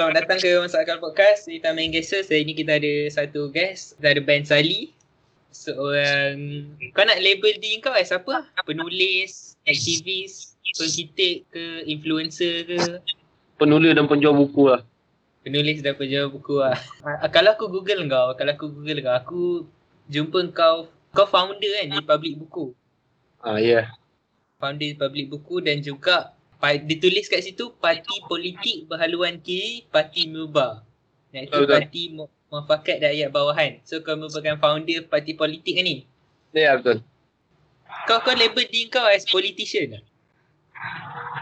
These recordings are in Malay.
Selamat datang ke Masakan Podcast Kita main guesses Hari ni kita ada satu guest Kita ada Ben Sali Seorang Kau nak label diri kau as apa? Penulis Aktivis Pengkitik ke Influencer ke penulis dan penjual buku lah. Penulis dan penjual buku lah Ah, Kalau aku google kau Kalau aku google kau Aku Jumpa kau Kau founder kan Di public buku Ah ya. Yeah. Founder public buku Dan juga Ditulis kat situ Parti Politik Berhaluan Kiri Parti Mubah Iaitu Betul, betul. Parti Mu- Muafakat Rakyat Bawahan So kau merupakan founder Parti Politik kan ni Ya yeah, betul. Kau kau label diri kau as politician?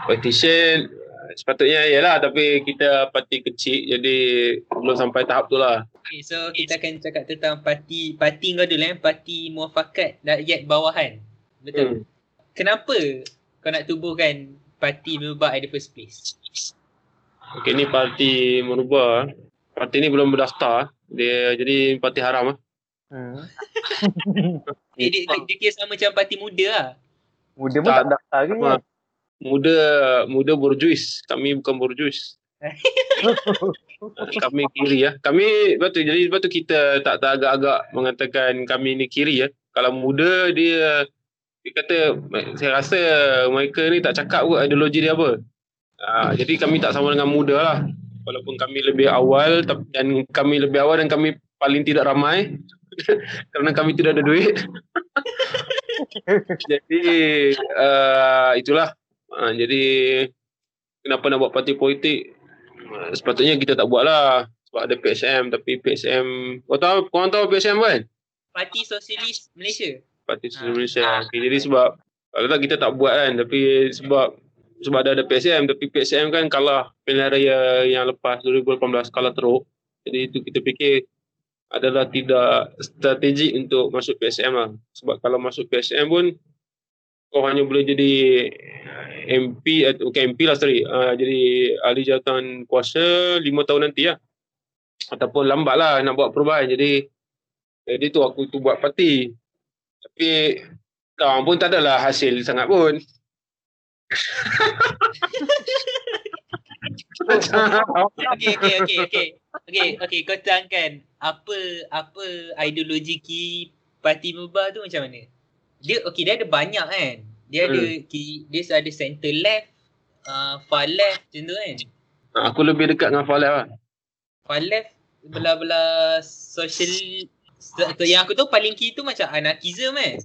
Politician ah, sepatutnya yalah tapi kita parti kecil jadi belum sampai tahap tu lah. Okay, so kita akan cakap tentang parti parti kau dulu eh, parti muafakat rakyat bawahan. Betul. Hmm. Kenapa kau nak tubuhkan parti Mubah in the first place? Okey ni parti merubah. Parti ni belum berdaftar. Dia jadi parti haram ah. Hmm. Eh, dia, dia, dia kira sama macam parti muda lah. Muda pun Tak. tak daftar ke? Apa? Muda muda borjuis. Kami bukan borjuis. kami kiri ya. Kami betul jadi sebab tu kita tak tak agak-agak mengatakan kami ni kiri ya. Kalau muda dia dia kata saya rasa mereka ni tak cakap pun ideologi dia apa. Ha, jadi kami tak sama dengan muda lah. Walaupun kami lebih awal dan kami lebih awal dan kami paling tidak ramai kerana kami tidak ada duit. jadi uh, itulah. Ha, jadi kenapa nak buat parti politik? Uh, sepatutnya kita tak buat lah. Sebab ada PSM tapi PSM kau tahu kau tahu PSM kan? Parti Sosialis Malaysia. Parti Ah. Sosialis Malaysia. Okay, jadi sebab kalau tak kita tak buat kan tapi sebab sebab ada ada PSM tapi PSM kan kalah pilihan raya yang lepas 2018 kalah teruk. Jadi itu kita fikir adalah tidak strategik untuk masuk PSM lah. Sebab kalau masuk PSM pun kau hanya boleh jadi MP atau bukan MP lah sorry. Uh, jadi ahli jawatan kuasa 5 tahun nanti lah. Ataupun lambat lah nak buat perubahan. Jadi jadi tu aku tu buat parti. Tapi kau pun tak adalah hasil sangat pun. Okey okey okey okey. Okey okey kau terangkan apa apa ideologi kiri parti Mubah tu macam mana? Dia okey dia ada banyak kan. Dia ada kiri dia ada center left, uh, far left macam tu kan. aku lebih dekat dengan Falef lah. Far left belah-belah social yang aku tahu paling kiri tu macam anarchism kan.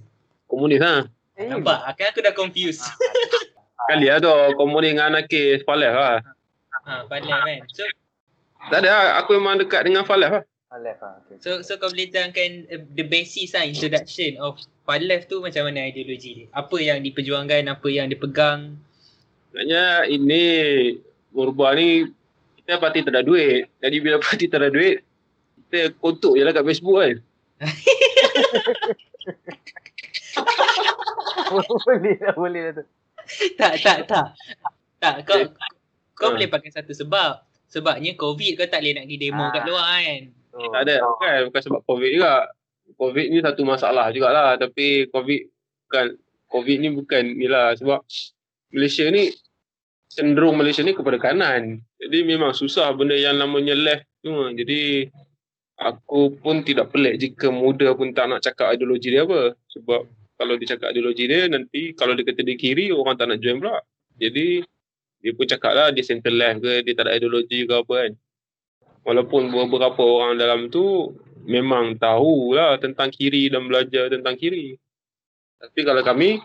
Komunis lah. Eh, Nampak? Akan aku dah confuse. Kali lah tu komunis dengan anarkis Falef lah. ha, far left kan. So Tak ada lah. Aku memang dekat dengan Falef lah. Ah, left ah. Okay. so so kau boleh terangkan uh, the basis lah introduction of far left tu macam mana ideologi dia? Apa yang diperjuangkan, apa yang dipegang? Sebenarnya ini Murba ni kita parti tak ada duit. Jadi bila parti tak ada duit, kita kotuk je lah kat Facebook kan. boleh lah, boleh lah tu. tak, tak, tak. Tak, kau kau Ha. boleh pakai satu sebab. Sebabnya COVID kau tak boleh nak pergi demo Ah. kat luar kan. Oh. Tak ada. Bukan, bukan sebab COVID juga. COVID ni satu masalah jugalah. Tapi COVID bukan, COVID ni bukan ni lah. Sebab Malaysia ni, cenderung Malaysia ni kepada kanan. Jadi memang susah benda yang namanya left tu. Jadi aku pun tidak pelik jika muda pun tak nak cakap ideologi dia apa. Sebab kalau dia cakap ideologi dia, nanti kalau dia kata dia kiri, orang tak nak join pula. Jadi dia pun cakap lah dia center left ke, dia tak ada ideologi ke apa kan. Walaupun beberapa orang dalam tu memang tahu lah tentang kiri dan belajar tentang kiri. Tapi kalau kami,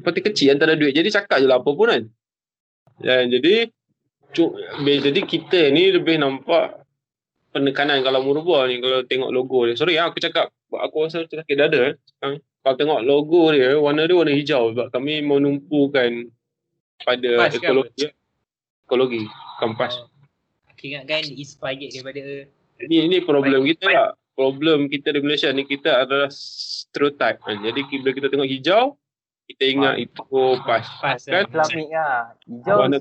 parti kecil yang tak ada duit, jadi cakap je lah apa pun kan. Dan jadi, jadi kita ni lebih nampak penekanan kalau Murubah ni kalau tengok logo dia. Sorry ah, aku cakap aku rasa macam sakit dada eh. sekarang. Kalau tengok logo dia warna dia warna hijau sebab kami menumpukan pada Pas ke ekologi. Ekologi kampas. Aku ingatkan inspired daripada Ini ini problem kita lah. Problem kita di Malaysia ni kita adalah stereotype kan. Jadi bila kita tengok hijau kita ingat itu pas. pas Kan? Islamik lah. Hijau Warna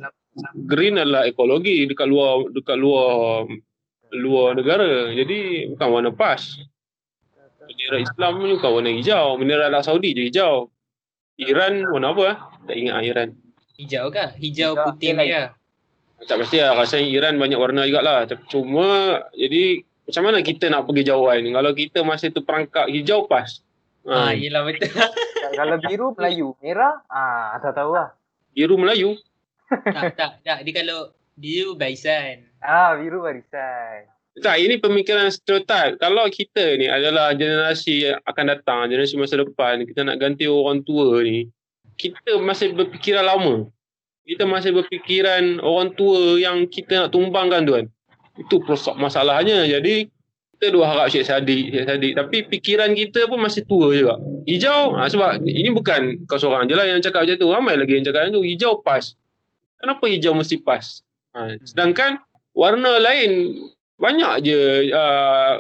green adalah ekologi dekat luar dekat luar luar negara. Jadi bukan warna pas. Bendera Islam ni bukan warna hijau. Bendera Arab Saudi je hijau. Iran warna apa? ah? Tak ingat ah, Iran. Hijau kah? Hijau, Hijau, putih, lain. merah. Tak pasti lah. Rasanya Iran banyak warna jugalah. Tapi Cuma, jadi macam mana kita nak pergi jauhan? Kalau kita masih tu perangkap hijau, pas. Ah, Ha, yelah betul. Kalau biru Melayu, merah ah tak tahu lah. biru Melayu. tak, tak, tak. Dia kalau biru barisan. Ah biru barisan. Tak, ini pemikiran stereotip. Kalau kita ni adalah generasi yang akan datang, generasi masa depan, kita nak ganti orang tua ni, kita masih berfikiran lama. Kita masih berfikiran orang tua yang kita nak tumbangkan tu kan. Itu prosok masalahnya. Jadi, kita dua harap Syed Saddiq, Syed Saddiq. Tapi fikiran kita pun masih tua juga. Hijau, ha, sebab ini bukan kau seorang je lah yang cakap macam tu. Ramai lagi yang cakap macam tu. Hijau pas. Kenapa hijau mesti pas? Ha, sedangkan warna lain banyak je uh,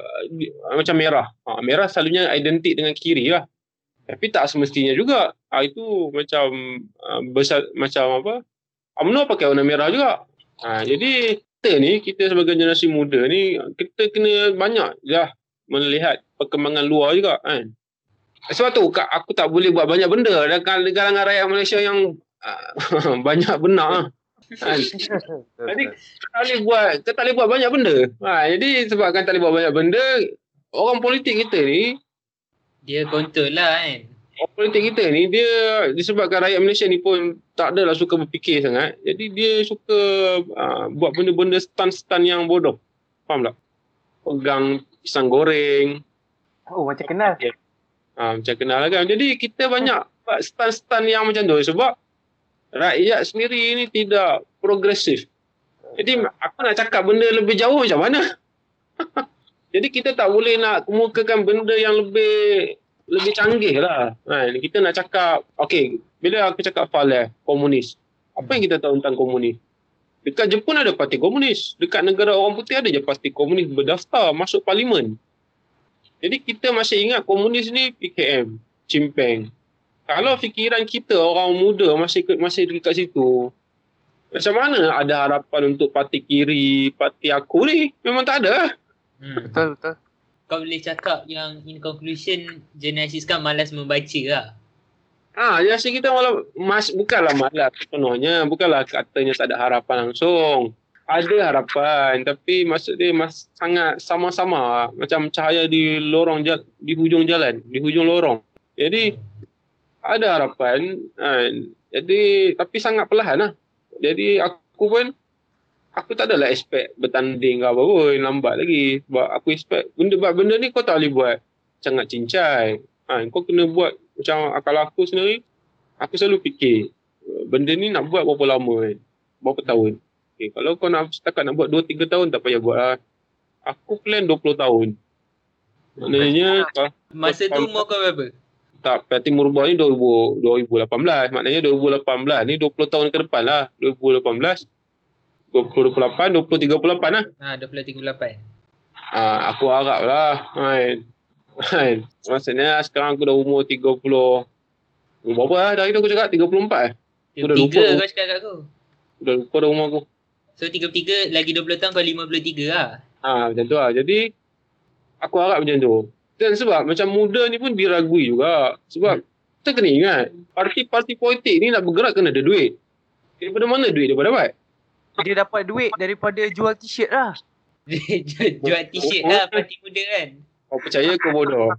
macam merah. Ha, merah selalunya identik dengan kiri lah. Tapi tak semestinya juga. Ha, itu macam uh, besar, macam apa? UMNO pakai warna merah juga. Ha, jadi kita ni, kita sebagai generasi muda ni, kita kena banyak lah melihat perkembangan luar juga kan. Sebab tu aku tak boleh buat banyak benda dalam kalangan rakyat Malaysia yang uh, banyak benar Kan? Jadi, tak boleh buat kita tak boleh buat banyak benda. Ha, jadi sebabkan tak boleh buat banyak benda, orang politik kita ni, Dia kontrol lah kan. orang politik kita ni dia disebabkan rakyat Malaysia ni pun tak adalah suka berfikir sangat. Jadi dia suka uh, buat benda-benda stun-stun yang bodoh. Faham tak? Pegang pisang goreng, Oh macam kenal. ha, macam kenal lah kan. Jadi kita banyak buat stun-stun yang macam tu sebab rakyat sendiri ni tidak progresif. Jadi aku nak cakap benda lebih jauh macam mana? Jadi kita tak boleh nak kemukakan benda yang lebih lebih canggih lah. Kan? Kita nak cakap, okay, bila aku cakap Faleh, komunis. Apa yang kita tahu tentang komunis? Dekat Jepun ada parti komunis. Dekat negara orang putih ada je parti komunis berdaftar masuk parlimen. Jadi kita masih ingat komunis ni PKM, Cimpeng. Kalau fikiran kita orang muda masih masih dekat situ, macam mana ada harapan untuk parti kiri, parti aku ni? Memang tak ada. Hmm. Betul betul. Kau boleh cakap yang in conclusion generasi sekarang malas membaca lah. Ha, generasi kita malah mas, bukanlah malas sepenuhnya, bukanlah katanya tak ada harapan langsung. Ada harapan tapi maksud dia mas, sangat sama-sama macam cahaya di lorong jal, di hujung jalan, di hujung lorong. Jadi ada harapan kan. Jadi tapi sangat perlahan lah. Jadi aku pun aku tak adalah expect bertanding ke apa pun lambat lagi sebab aku expect benda benda ni kau tak boleh buat sangat cincai. Ha, kau kena buat macam kalau aku sendiri aku selalu fikir benda ni nak buat berapa lama kan? Berapa tahun? Okay, kalau kau nak setakat nak buat 2 3 tahun tak payah buat lah. Aku plan 20 tahun. Maknanya Masa tu umur kau berapa? Tak Parti Murubah ni 2000, 2018 maknanya 2018 ni 20 tahun ke depan lah. 2018 2028 2038 lah. Ha, 2038. ha, aku harap lah kan kan maksudnya sekarang aku dah umur 30 umur berapa lah? Dari tu aku cakap 34 eh? Aku dah lupa. 33 kau cakap kat aku. dah lupa dah umur aku. So 33 lagi 20 tahun kau 53 lah. ha, macam tu lah. Jadi aku harap macam tu dan sebab macam muda ni pun diragui juga sebab kita kena ingat parti-parti politik ni nak bergerak kena ada duit daripada mana duit dia dapat Dia dapat duit daripada jual t-shirt lah. Jual jual t-shirt lah parti muda kan. Kau percaya ke bodoh?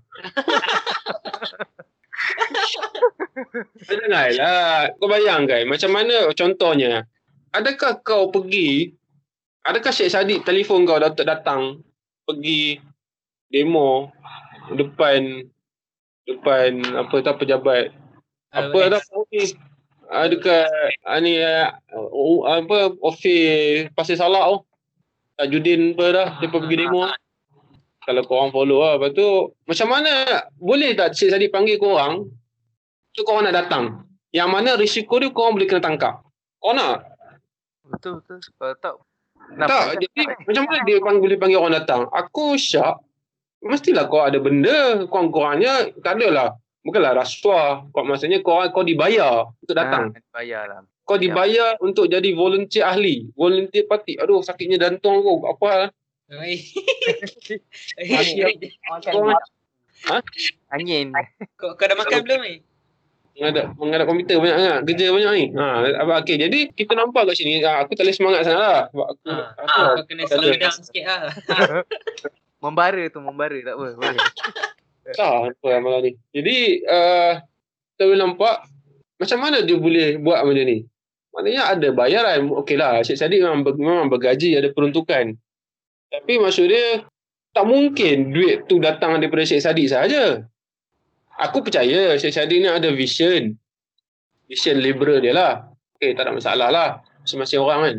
Janganlah. Kau bayangkan macam mana contohnya. Adakah kau pergi, adakah Syed Saddiq telefon kau datang, datang pergi demo depan depan apa tak pejabat apa Ah, dah office? Ah, dekat ah, ni ah, oh, apa office Pasir Salak tu. Tajudin apa dah dia pergi demo kalau korang follow lah. Lepas tu macam mana boleh tak Syed Saddiq panggil korang? Tu korang nak datang. Yang mana risiko dia korang boleh kena tangkap. Korang nak? Betul betul. Kalau tak tak jadi macam mana dia panggil, boleh panggil orang datang? Aku syak mestilah kau ada benda korang-korangnya tak adalah. Bukanlah rasuah kau maksudnya kau kau dibayar untuk datang. Ha, bayar lah. kau dibayar. untuk jadi volunteer ahli. Volunteer parti aduh sakitnya jantung aku. Apa? Hal? Masih Makan Korang- angin. kau, kau dah makan belum ni? mengadap mengadap komputer banyak sangat. Kerja banyak ni ha apa okey. Jadi kita nampak kat sini. Ha, aku tak boleh semangat sangat lah. Sebab aku, Ha, aku, kau kena slow down sikit lah. Membara tu membara tak apa. Tak apa malam ni. Jadi uh, kita boleh nampak macam mana dia boleh buat macam ni. Maknanya ada bayaran. Okey lah Syed Saddiq memang, ber, memang bergaji ada peruntukan. Tapi maksud dia tak mungkin duit tu datang daripada Syed Saddiq sahaja. Aku percaya Syed Saddiq ni ada vision. Vision liberal dia lah. Okey tak ada masalah lah. Masing-masing orang kan.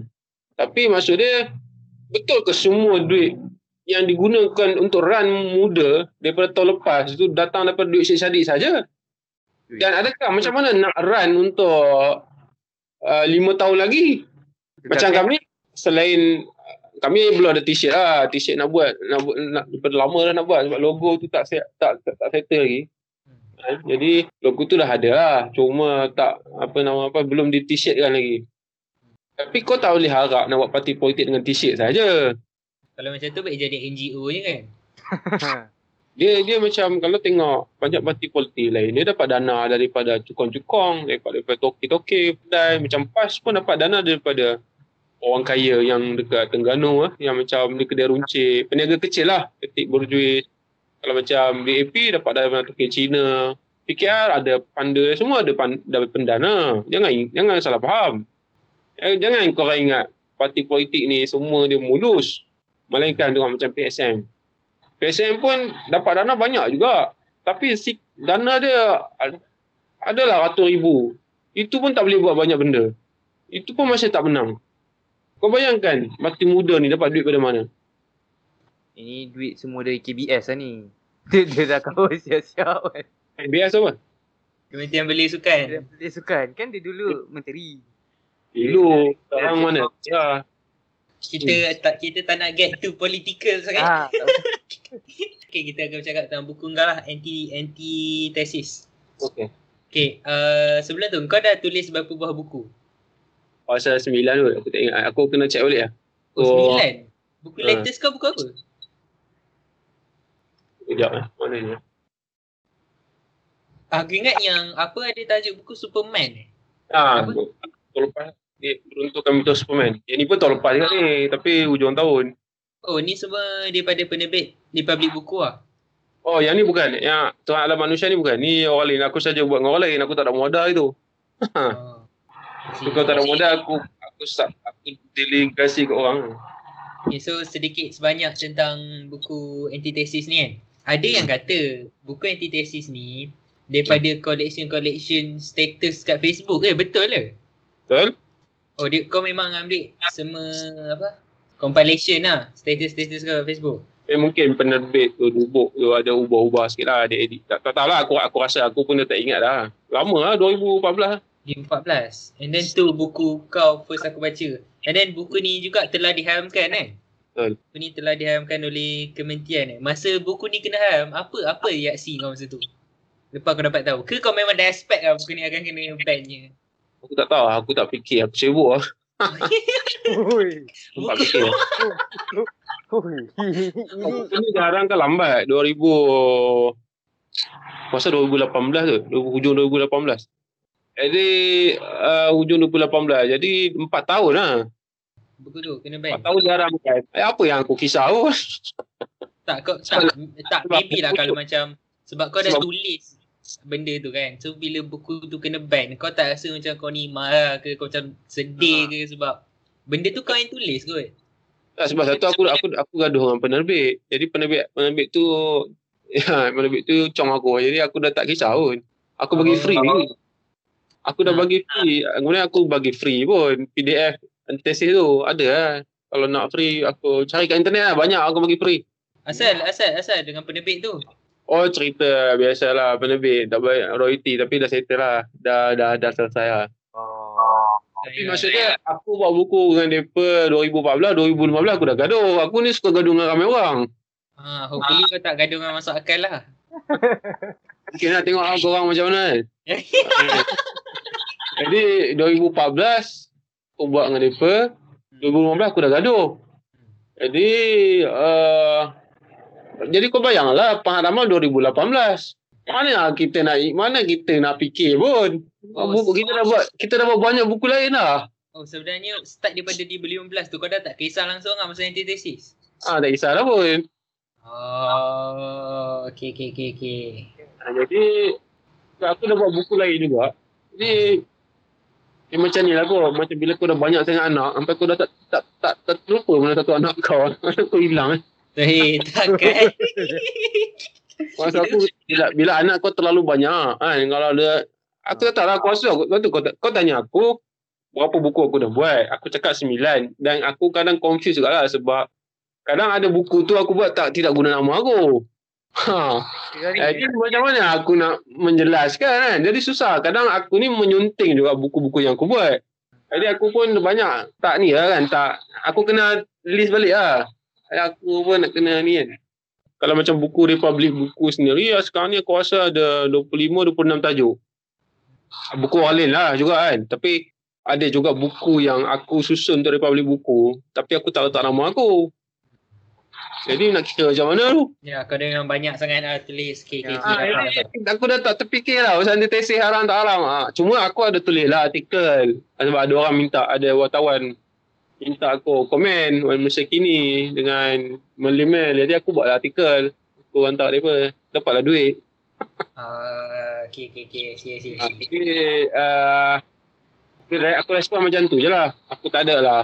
Tapi maksud dia betul ke semua duit yang digunakan untuk run muda daripada tahun lepas itu datang daripada duit Syed Saddiq saja dan adakah macam mana nak run untuk uh, lima tahun lagi? Macam kami selain kami belum ada t-shirt lah. T-shirt nak buat nak buat nak, daripada lama dah nak buat sebab logo tu tak tak tak, tak, tak settle lagi. Ha, jadi logo tu dah ada lah. Cuma tak apa nama apa belum di t-shirt kan lagi. Tapi kau tak boleh harap nak buat parti politik dengan t-shirt saja Kalau macam tu baik jadi NGO je kan. dia dia macam kalau tengok banyak parti politik lain dia dapat dana daripada cukong-cukong daripada, daripada toke-toke kedai macam PAS pun dapat dana daripada orang kaya yang dekat Tengganu ah yang macam dia kedai runcit peniaga kecil lah ketik borjuis kalau macam BAP dapat dana toke Cina. PKR ada panda semua ada pan, dapat pendana. Jangan jangan salah faham. Eh, jangan korang ingat parti politik ni semua dia mulus melainkan dengan macam PSM PSM pun dapat dana banyak juga. Tapi si dana dia ad- adalah ratus ribu. Itu pun tak boleh buat banyak benda. Itu pun masih tak menang. Kau bayangkan parti muda ni dapat duit pada mana? Ini duit semua dari KBS lah ni. Dia, dia dah kawan siap-siap kan. Biasa apa? Kementerian Belia Sukan. dia sukan. Kan dia dulu menteri. Dulu sekarang mana? Ya. Kita tak kita tak nak get too political sangat. Ah. Okay, kita akan bercakap tentang buku kau lah anti anti thesis. Okey. Okay, uh, sebelum tu kau dah tulis berapa buah buku? Pasal sembilan tu aku tak ingat. Aku kena check balik lah. Oh, So, sembilan. Buku Ah. latest kau buku apa? Sekejap lah. Mana ni? Aku ingat yang apa ada tajuk buku Superman eh. Ah, Apa? tahun lepas dia peruntukan Betul Superman. Yang ni pun tahun lepas juga ni. Tapi hujung tahun. Oh, ni semua daripada penerbit di public buku lah. Oh, yang ni bukan. Yang Tuhan Alam Manusia ni bukan. Ni orang lain. Aku saja buat dengan orang lain. Aku tak ada modal itu. Oh. So, kalau tak ada modal, aku aku start, aku delegasi ke orang. Okay, so sedikit sebanyak tentang buku antitesis ni kan. Ada yang kata buku antitesis ni daripada collection-collection status kat Facebook. Eh betul ke? Betul? Oh dia, kau memang ambil semua apa? Compilation lah status-status kau Facebook. Eh, mungkin penerbit tu dubuk tu ada ubah-ubah sikit lah. Dia edit. Tak, tak tahu lah. Aku, aku rasa aku pun tak ingat dah. Lama lah. 2014 lah. Di 14. And then tu buku kau first aku baca. And then buku ni juga telah diharamkan kan? Betul. Buku ni telah diharamkan oleh kementerian eh. Masa buku ni kena haram, apa apa reaksi kau masa tu? Lepas kau dapat tahu. Ke kau memang dah expect lah buku ni akan kena bannya? Aku tak tahu. Aku tak fikir. Aku sibuk lah. Oi. Aku tak fikir. Oi. Buku ni jarang kan lambat. 2000... Masa 2018 tu. 2000, hujung 2018. Jadi uh, hujung 2018. Jadi 4 tahun lah. buku tu kena 4 ban. tahun jarang bukan. Eh, apa yang aku kisah tu? Tak kau tak tak maybe lah kalau macam sebab kau dah sebab- tulis benda tu kan. So bila buku tu kena ban, kau tak rasa macam kau ni marah ke kau macam sedih ke sebab benda tu kau yang tulis kot. Tak, sebab satu aku aku aku gaduh dengan penerbit. Jadi penerbit penerbit tu ya, penerbit tu cong aku. Jadi aku dah tak kisah pun. Aku bagi Oh. free. Aku dah Ha. bagi free. Kemudian aku bagi free pun PDF tesis tu ada lah. Kalau nak free aku cari kat internet lah. Banyak aku bagi free. Asal asal asal dengan penerbit tu. Oh cerita biasalah penerbit tak bayar royalty tapi dah settle lah. Dah dah dah selesai lah. Oh. Tapi maksudnya aku buat buku dengan mereka 2014, 2015 aku dah gaduh. Aku ni suka gaduh dengan ramai orang. Ha, hopefully kau tak gaduh dengan masuk akal lah. Okay nak tengok ah, korang macam mana kan. Jadi 2014 aku buat dengan mereka. 2015 aku dah gaduh. Jadi uh, jadi kau bayanglah pengalaman 2018. Mana kita nak mana kita nak fikir pun. Oh, buku kita dah buat kita dah buat banyak buku lain lah. Oh sebenarnya start daripada di 15 tu kau dah tak kisah langsung lah masa antitesis. Ah tak kisahlah pun. Oh, okey okey okey okey. Ha, jadi aku dah buat buku lain juga. Jadi dia macam ni lah kau. Macam bila kau dah banyak sangat anak. Sampai kau dah tak tak tak, tak terlupa mana satu anak kau. Anak kau hilang. Eh. Eh, takkan. Masa aku bila, bila anak kau terlalu banyak kan. Kalau dia Aku tak tahu lah aku tu, kau, kau tanya aku berapa buku aku dah buat. Aku cakap sembilan. Dan aku kadang confused juga lah sebab kadang ada buku tu aku buat tak tidak guna nama aku. Ha. Jadi macam mana aku nak menjelaskan kan? Jadi susah. Kadang aku ni menyunting juga buku-buku yang aku buat. Jadi aku pun banyak tak ni lah kan. Tak, aku kena list balik lah. Aku pun nak kena ni kan. Kalau macam buku Republic buku sendiri, ya, sekarang ni aku rasa ada 25-26 tajuk. Buku orang lain lah juga kan. Tapi ada juga buku yang aku susun untuk Republic buku. Tapi aku tak letak nama aku. Jadi nak kira macam mana tu? ya, kau dengan banyak sangat lah tulis K, K, K. Ah, jadi aku dah tak terfikir lah pasal dia tesis haram tak haram. Ah, cuma aku ada tulis lah artikel. Ah, Sebab ada orang minta, ada wartawan minta aku komen Malaysia kini dengan melimel. Jadi aku buat lah artikel. Aku hantar dia apa. Dapatlah duit. Ah, okey okey okey. Sia sia. Ah, jadi uh, aku, aku respon macam tu je lah. Aku tak ada lah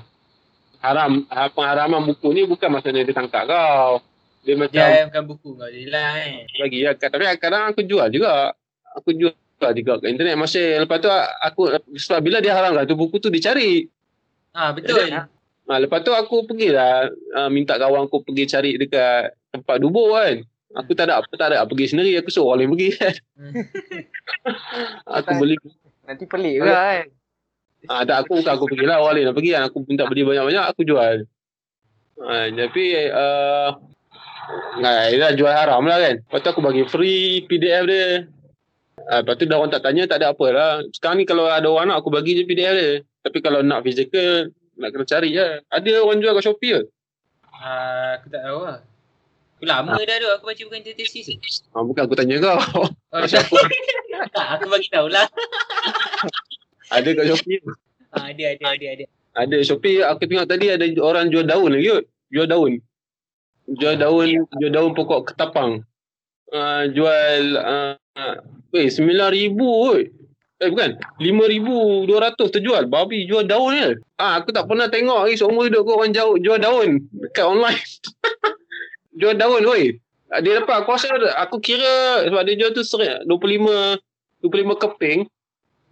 haram, ah, pengharaman buku ni bukan maksudnya dia tangkap kau. Dia macam Dia bukan buku kau je lah eh. bagi ya. Tapi kadang aku jual juga. Aku jual juga kat internet. Masih lepas tu aku sebab bila dia haramkan tu buku tu dicari. Ah betul. Ha, lepas tu aku pergilah uh, minta kawan aku pergi cari dekat tempat dubur kan. Aku tak ada apa tak ada pergi sendiri aku suruh orang lain pergi kan. Hmm. aku beli Nanti pelik juga kan. ah tak aku bukan aku pergilah orang lain nak pergi kan. Aku minta beli banyak-banyak aku jual. Ha, tapi uh, Nah, dah jual haram lah kan. Lepas tu aku bagi free PDF dia. Ha, lepas tu dah orang tak tanya, tak ada apa lah. Sekarang ni kalau ada orang nak, aku bagi je PDF dia. Tapi kalau nak physical, nak kena cari je. Ada orang jual kat Shopee ke? Ah, aku tak tahu lah. Aku lama dah tu aku baca bukan tesis tu. Ha, bukan aku tanya kau. Oh, tak. aku tak, aku bagi tahu lah. ada kat Shopee. Ah, ada ada ada ada. Ada Shopee, aku tengok tadi ada orang jual daun lagi kot. Jual daun. Jual daun, jual daun pokok ketapang. Uh, jual uh, Weh, RM9,000 kot. Eh bukan, RM5,200 terjual. Babi jual daun je. Ah, aku tak pernah tengok lagi seumur hidup aku orang jauh jual daun dekat online. jual daun weh. Ah, Dia dapat aku rasa aku kira sebab dia jual tu sering 25 25 keping.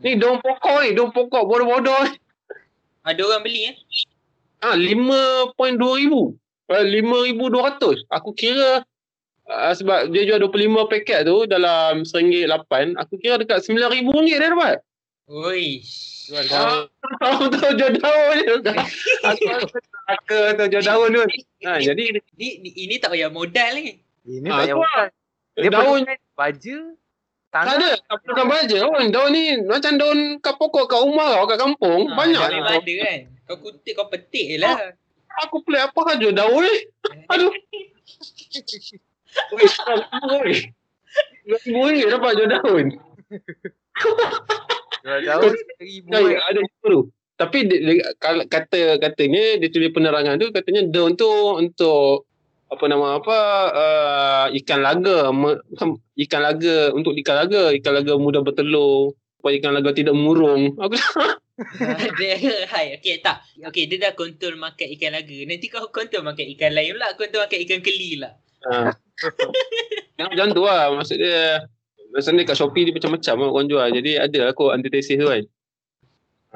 Ni daun pokok ni, daun pokok bodoh-bodoh. Ada orang beli eh? Ah, 5.2 ribu. Uh, 5,200. Aku kira uh, sebab dia jual 25 paket tu dalam RM1.8. Aku kira dekat RM9,000 dia dapat. Oi. Jual Ah, daun. Tahu tu jual daun je. Aku aku tu jual daun tu. Ha, jadi Ni, ni ini tak payah modal ni. Ini Ah, tak payah tu bukan. Dia daun baja, tak ada. Tak bukan baja. Oh, daun ni macam daun kat pokok kat rumah kau kat kampung. Ah, banyak. Memang ada kan. Kau kutip kau petik je lah. Aku pelik apa kan jual daun ni. Aduh. Oi, oi. RM2,000 ringgit dapat jual daun. Jual daun seribu. Ada. Tapi kata katanya dia tulis penerangan tu katanya daun tu untuk apa nama apa uh, ikan laga me, ikan laga untuk ikan laga ikan laga mudah bertelur supaya ikan laga tidak murung aku Ada hai okey tak. Okey dia dah kontrol makan ikan laga. Nanti kau kontrol makan ikan lain pula, kontrol makan ikan keli lah. ha. Yang macam tu lah maksud dia Maksudnya kat Shopee dia macam-macam lah orang jual Jadi ada lah kot antitesis tu kan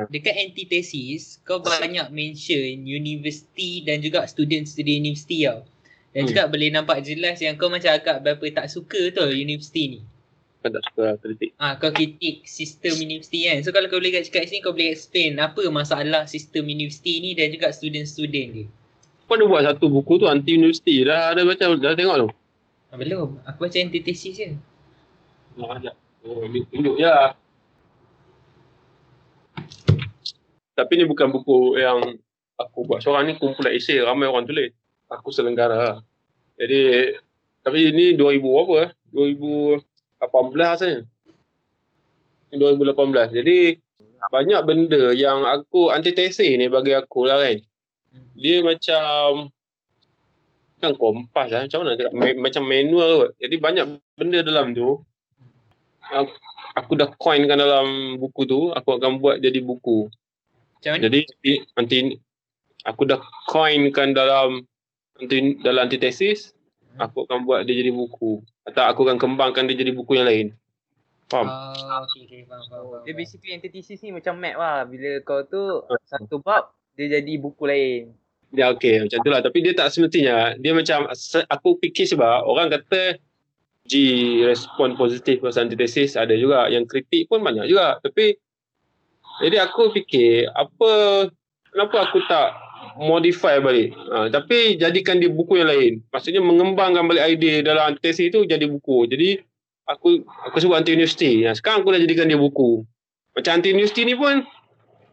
Dekat antitesis kau banyak mention universiti dan juga student-student universiti tau. Dan Hmm. juga boleh nampak jelas yang kau macam agak berapa tak suka tu universiti ni. Kan tak suka lah kritik Ah, kau kritik sistem universiti kan. So kalau kau boleh kat cakap sini kau boleh explain apa masalah sistem universiti ni dan juga student-student dia. Kau ada buat satu buku tu anti universiti Dah ada baca dah tengok tu belum. Aku baca antitesis je. Nah, ajak. Oh, tunjuk lah. Tapi ni bukan buku yang aku buat seorang ni kumpulan esei ramai orang tulis. Aku selenggara. Jadi tapi ini 2000 apa? eh? 2000 18 rasanya. 2018. Jadi banyak benda yang aku antitesis ni bagi aku lah kan. Dia macam kan kompas lah. Macam mana? Ma- macam manual kot. Jadi banyak benda dalam tu. Aku, aku dah coinkan dalam buku tu. Aku akan buat jadi buku. Macam mana? Jadi nanti aku dah coinkan dalam nanti dalam antitesis. Aku akan buat dia jadi buku. Atau aku akan kembangkan dia jadi buku yang lain. Faham? Oh, okay, okay, faham, faham, faham. Dia basically antithesis ni macam map lah. Bila kau tu satu bab, dia jadi buku lain. Ya okey macam tu lah. Tapi dia tak semestinya. Dia macam aku fikir sebab orang kata G respon positif pasal antitesis ada juga. Yang kritik pun banyak juga. Tapi jadi aku fikir apa kenapa aku tak modify balik? Ha, tapi jadikan dia buku yang lain. Maksudnya mengembangkan balik idea dalam antitesis tu jadi buku. Jadi aku aku sebut anti university ha, sekarang aku dah jadikan dia buku. Macam anti university ni pun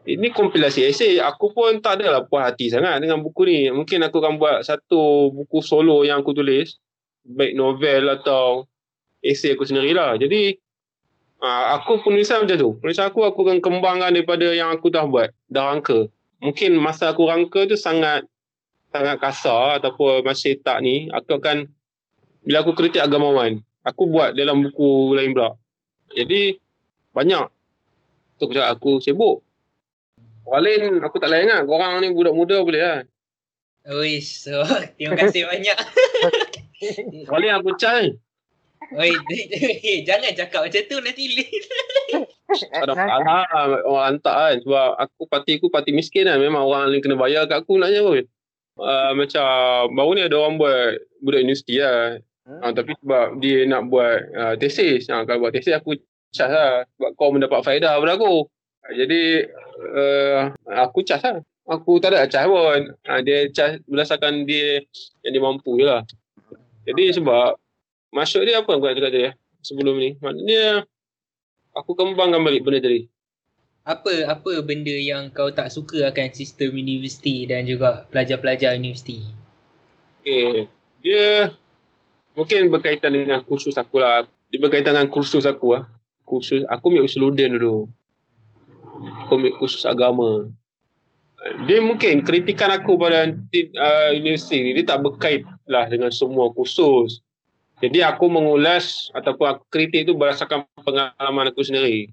ini kompilasi esei. Aku pun tak adalah puas hati sangat dengan buku ni. Mungkin aku akan buat satu buku solo yang aku tulis. Baik novel atau esei aku sendiri lah. Jadi, uh, aku penulisan macam tu. Penulisan aku, aku akan kembangkan daripada yang aku dah buat. Dah rangka. Mungkin masa aku rangka tu sangat sangat kasar ataupun masih tak ni. Aku akan, bila aku kritik agamawan, aku buat dalam buku lain pula. Jadi, banyak. Tu aku sibuk. Orang lain aku tak lain lah. Korang ni budak-muda boleh lah. Uish, so, terima kasih banyak. Lain aku cai. Oi, eh, jangan cakap macam tu nanti. Tak ada masalah orang hantar kan. Sebab aku parti aku parti miskin kan. Memang orang lain kena bayar kat aku naknya pun. Uh, macam baru ni ada orang buat budak universiti lah. Hmm? Uh, tapi sebab dia nak buat uh, tesis. Uh, kalau buat tesis aku cas lah. Sebab kau mendapat faedah daripada aku. Jadi uh, aku cas lah. Aku tak ada cas pun. Uh, dia cas berdasarkan dia yang dia mampu je lah. Jadi sebab masuk dia apa aku nak cakap tadi sebelum ni. Maknanya aku kembangkan balik benda tadi. Apa apa benda yang kau tak suka akan sistem universiti dan juga pelajar-pelajar universiti? Okay. Dia mungkin berkaitan dengan kursus aku lah. Dia berkaitan dengan kursus aku lah. Kursus, aku ambil usuludin dulu. Aku ambil kursus agama. Dia mungkin kritikan aku pada uh, universiti ni, dia tak berkait lah dengan semua kursus. Jadi aku mengulas ataupun aku kritik tu berdasarkan pengalaman aku sendiri.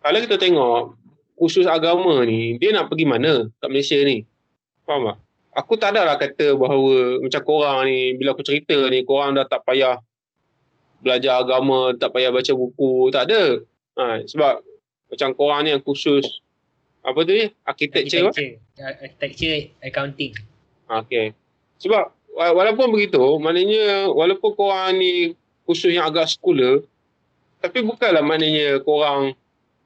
Kalau kita tengok kursus agama ni, dia nak pergi mana kat Malaysia ni? Faham tak? Aku tak adalah kata bahawa macam korang ni, bila aku cerita ni, korang dah tak payah belajar agama, tak payah baca buku, tak ada. Ha, sebab macam korang ni yang kursus, apa tu ni? Architecture. apa? Architecture, architecture accounting. Okay. Sebab wa- walaupun begitu, maknanya walaupun korang ni kursus yang agak sekular, tapi bukanlah maknanya korang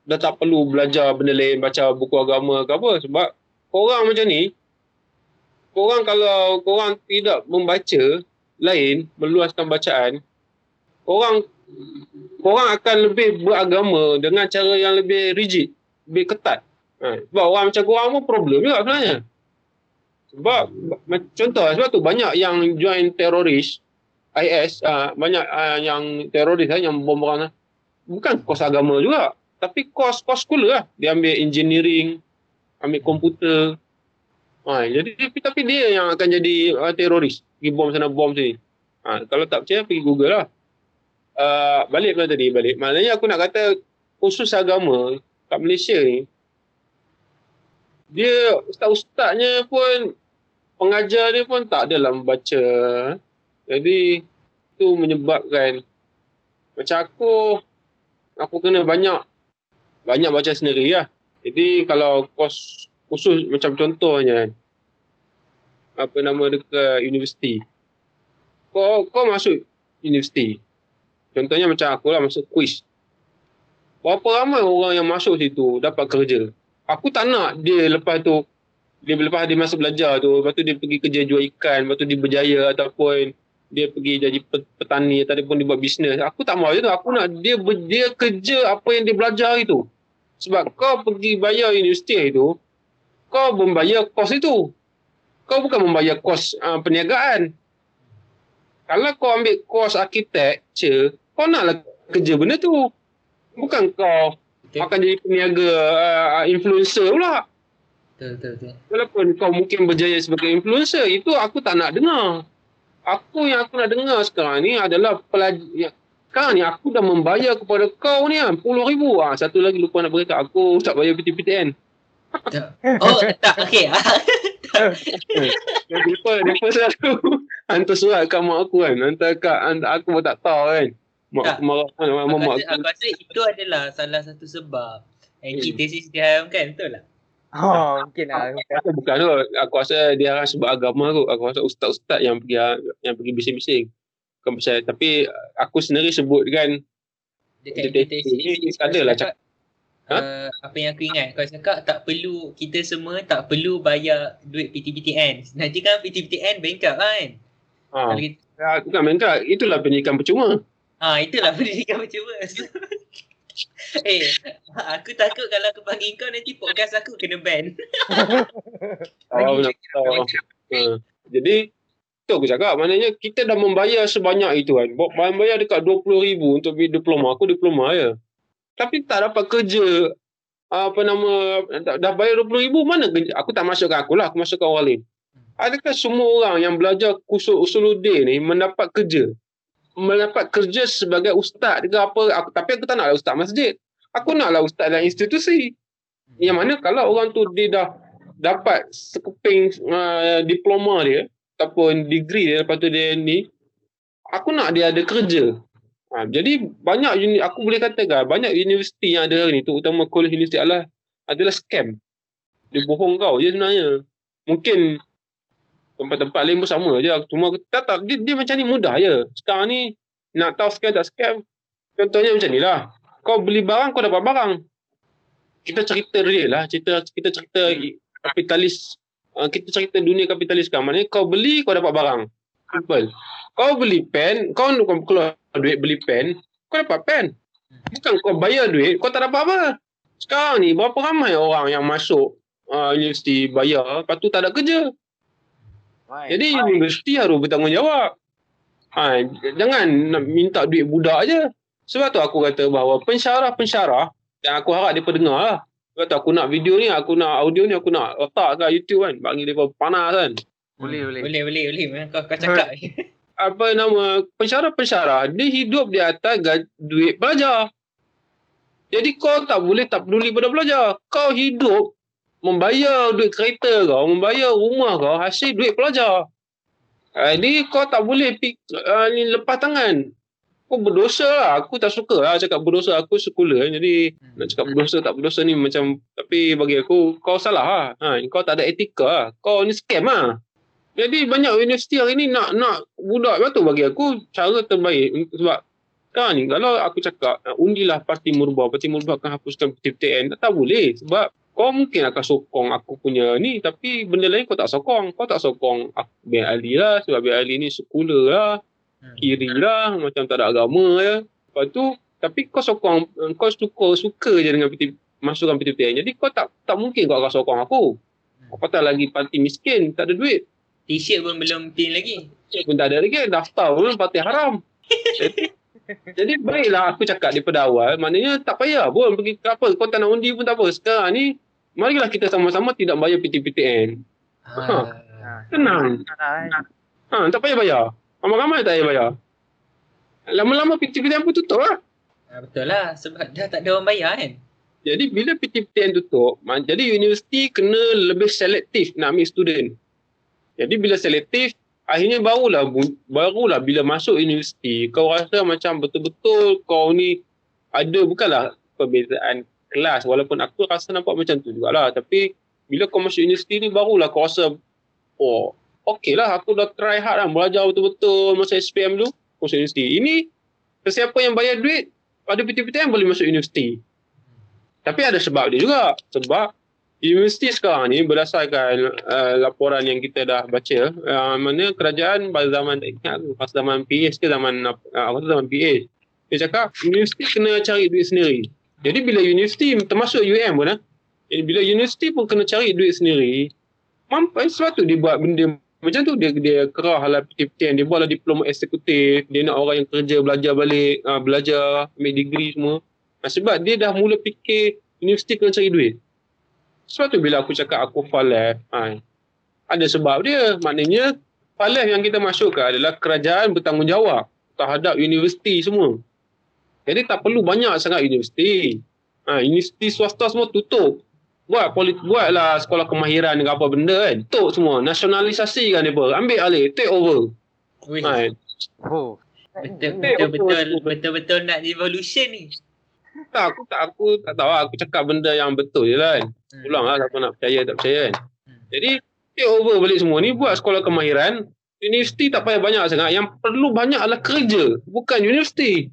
dah tak perlu belajar benda lain, baca buku agama ke apa. Sebab korang macam ni, korang kalau korang tidak membaca lain, meluaskan bacaan, korang korang akan lebih beragama dengan cara yang lebih rigid, lebih ketat. Ha, sebab orang macam korang pun problem juga sebenarnya. Sebab contoh sebab tu banyak yang join teroris IS uh, banyak uh, yang teroris uh, yang bom orang uh, bukan kos agama juga tapi kos kos sekolah lah. Dia ambil engineering ambil komputer. Ha, jadi tapi, tapi dia yang akan jadi uh, teroris. Pergi bom sana bom sini. Ha, kalau tak percaya pergi google lah uh, balik pada tadi balik maknanya aku nak kata khusus agama kat Malaysia ni dia ustaz-ustaznya pun pengajar dia pun tak adalah membaca. Jadi itu menyebabkan macam aku aku kena banyak banyak baca sendiri lah. Jadi kalau kos khusus macam contohnya apa nama dekat universiti. Kau kau masuk universiti. Contohnya macam aku lah masuk quiz. Berapa ramai orang yang masuk situ dapat kerja. Aku tak nak dia lepas tu dia lepas dia masuk belajar tu, lepas tu dia pergi kerja jual ikan, lepas tu dia berjaya ataupun dia pergi jadi pe- petani ataupun dia buat bisnes. Aku tak mahu tu. Aku nak dia dia kerja apa yang dia belajar itu. Sebab kau pergi bayar universiti itu, kau membayar kos itu. Kau bukan membayar kos uh, perniagaan. Kalau kau ambil kos architecture, kau naklah kerja benda tu. Bukan kau Betul. akan jadi peniaga uh, influencer pula. Betul, betul, betul. Walaupun kau mungkin berjaya sebagai influencer, itu aku tak nak dengar. Aku yang aku nak dengar sekarang ni adalah pelajar. Sekarang ni aku dah membayar kepada kau ni kan, RM10,000. Ah, satu lagi lupa nak beritahu, aku tak bayar PTPTN. Oh, tak. Okay. Depa depa selalu hantar surat kat mak aku kan. Hantar kat hantar aku pun tak tahu kan. Mak Tak. marah kan mak, aku, mak rasa, aku. rasa itu adalah salah satu sebab Anki Hmm. tesis dia kan, betul tak? Oh, mungkin lah. Aku bukan tu. Aku rasa dia orang sebab agama tu. Aku rasa ustaz-ustaz yang pergi yang pergi bising-bising. Bukan pasal tapi aku sendiri sebut kan Dekat tesis, dia ada lah cakap, uh, apa yang aku ingat, kau cakap tak perlu, kita semua tak perlu bayar duit PTPTN. Nanti kan PTPTN bankrupt kan? ha, Kalau kita, aku kan main kat itulah pendidikan percuma. Ah itulah pendidikan percuma. eh, aku takut kalau aku panggil kau nanti podcast aku kena ban. Oh, tahu. Ha. Jadi tu aku cakap maknanya kita dah membayar sebanyak itu kan. Bawa- Bayar dekat RM20,000 untuk diploma. Aku diploma je. Tapi tak dapat kerja apa nama dah, dah bayar RM20,000 mana kerja? Aku tak masukkan aku lah, aku masukkan orang lain. Adakah semua orang yang belajar kursus usuluddin ni mendapat kerja? Mendapat kerja sebagai ustaz ke apa? Aku, tapi aku tak naklah ustaz masjid. Aku naklah ustaz dalam institusi. Yang mana kalau orang tu dia dah dapat sekeping uh, diploma dia ataupun degree dia lepas tu dia ni aku nak dia ada kerja. Ha, jadi banyak uni, aku boleh katakan banyak universiti yang ada hari ni terutama kolej universiti adalah adalah scam. Dia bohong kau je sebenarnya. Mungkin tempat-tempat lain pun sama je. Cuma tak, tak dia, dia macam ni mudah je. Sekarang ni nak tahu scam tak scam. Contohnya macam ni lah. Kau beli barang, kau dapat barang. Kita cerita real lah. Cerita, kita cerita kapitalis. Uh, kita cerita dunia kapitalis sekarang. Maknanya kau beli, kau dapat barang. Simple. Kau beli pen, kau kau keluar duit beli pen, kau dapat pen. Bukan kau bayar duit, kau tak dapat apa. Sekarang ni, berapa ramai orang yang masuk uh, universiti bayar, lepas tu tak ada kerja. Jadi universiti harus bertanggungjawab. Ha, jangan nak minta duit budak je. Sebab tu aku kata bahawa pensyarah-pensyarah yang aku harap dia pendengar lah. Sebab tu aku nak video ni, aku nak audio ni, aku nak letak kat YouTube kan. Bagi dia panas kan. Boleh, boleh. Boleh, boleh, boleh. Memang Kau, kau cakap. Apa nama, pensyarah-pensyarah, dia hidup di atas duit pelajar. Jadi kau tak boleh tak peduli pada pelajar. Kau hidup membayar duit kereta kau, membayar rumah kau, hasil duit pelajar. Uh, ni kau tak boleh pik, uh, ni lepas tangan. Kau berdosa lah. Aku tak suka lah cakap berdosa. Aku sekular. Jadi nak cakap berdosa tak berdosa ni macam tapi bagi aku kau salah lah. Ha, kau tak ada etika lah. Kau ni scam lah. Jadi banyak universiti hari ni nak nak budak betul bagi aku cara terbaik sebab sekarang ni kalau aku cakap undilah parti Murbah, parti Murbah akan hapuskan PTPTN, tak, tak boleh sebab kau mungkin akan sokong aku punya ni tapi benda lain kau tak sokong. Kau tak sokong aku bin Ali lah sebab bin Ali ni sekular lah, Hmm. kiri lah, macam tak ada agama ya. Lepas tu tapi kau sokong kau suka suka je dengan PT, masukkan PTPTN. Jadi kau tak tak mungkin kau akan sokong aku. Apatah lagi parti miskin, tak ada duit. T-shirt pun belum pin lagi. Cik pun tak ada lagi daftar pun parti haram. jadi, jadi baiklah aku cakap daripada awal maknanya tak payah pun pergi ke apa kau tak nak undi pun tak apa. Sekarang ni marilah kita sama-sama tidak bayar PTPTN. Ha. Ha. Tenang. Ha, tak payah bayar. Ramai-ramai tak payah bayar. Lama-lama PTPTN pun tutup lah. ha. Betul lah. Sebab dah tak ada orang bayar kan. Jadi bila PTPTN tutup, jadi universiti kena lebih selektif nak ambil student. Jadi bila selektif, akhirnya barulah barulah bila masuk universiti, kau rasa macam betul-betul kau ni ada bukanlah perbezaan kelas walaupun aku rasa nampak macam tu jugalah tapi bila kau masuk universiti ni barulah kau rasa oh okey lah aku dah try hard lah belajar betul-betul masa SPM tu masuk universiti. Ini sesiapa yang bayar duit pada PTPTN boleh masuk universiti. Tapi ada sebab dia juga. Sebab universiti sekarang ni berdasarkan uh, laporan yang kita dah baca, uh, mana kerajaan pada zaman ingat pas zaman PH ke zaman uh, aku rasa zaman PH. Dia cakap universiti kena cari duit sendiri. Jadi bila universiti termasuk UM pun. Jadi bila universiti pun kena cari duit sendiri, mampu sebab tu dia buat benda Macam tu dia dia kerah lah PT-PT dia buatlah diploma eksekutif, dia nak orang yang kerja belajar balik, uh, belajar ambil degree semua. Sebab dia dah mula fikir universiti kena cari duit. Sebab tu bila aku cakap aku falaf, uh, ada sebab dia. Maknanya falaf yang kita masukkan adalah kerajaan bertanggungjawab terhadap universiti semua. Jadi tak perlu banyak sangat universiti. Ha, universiti swasta semua tutup buat polit buatlah sekolah kemahiran dengan apa benda kan. Tok semua nasionalisasi kan depa. Ambil alih, take over. Wih, Ha. Oh. betul, betul, betul, betul. betul-betul nak revolution ni. Tak aku tak aku tak tahu aku cakap benda yang betul je lah kan. Hmm. Pulang lah siapa nak percaya tak percaya kan. Hmm. Jadi take over balik semua ni buat sekolah kemahiran. Universiti tak payah banyak sangat. Yang perlu banyak adalah kerja. Bukan universiti.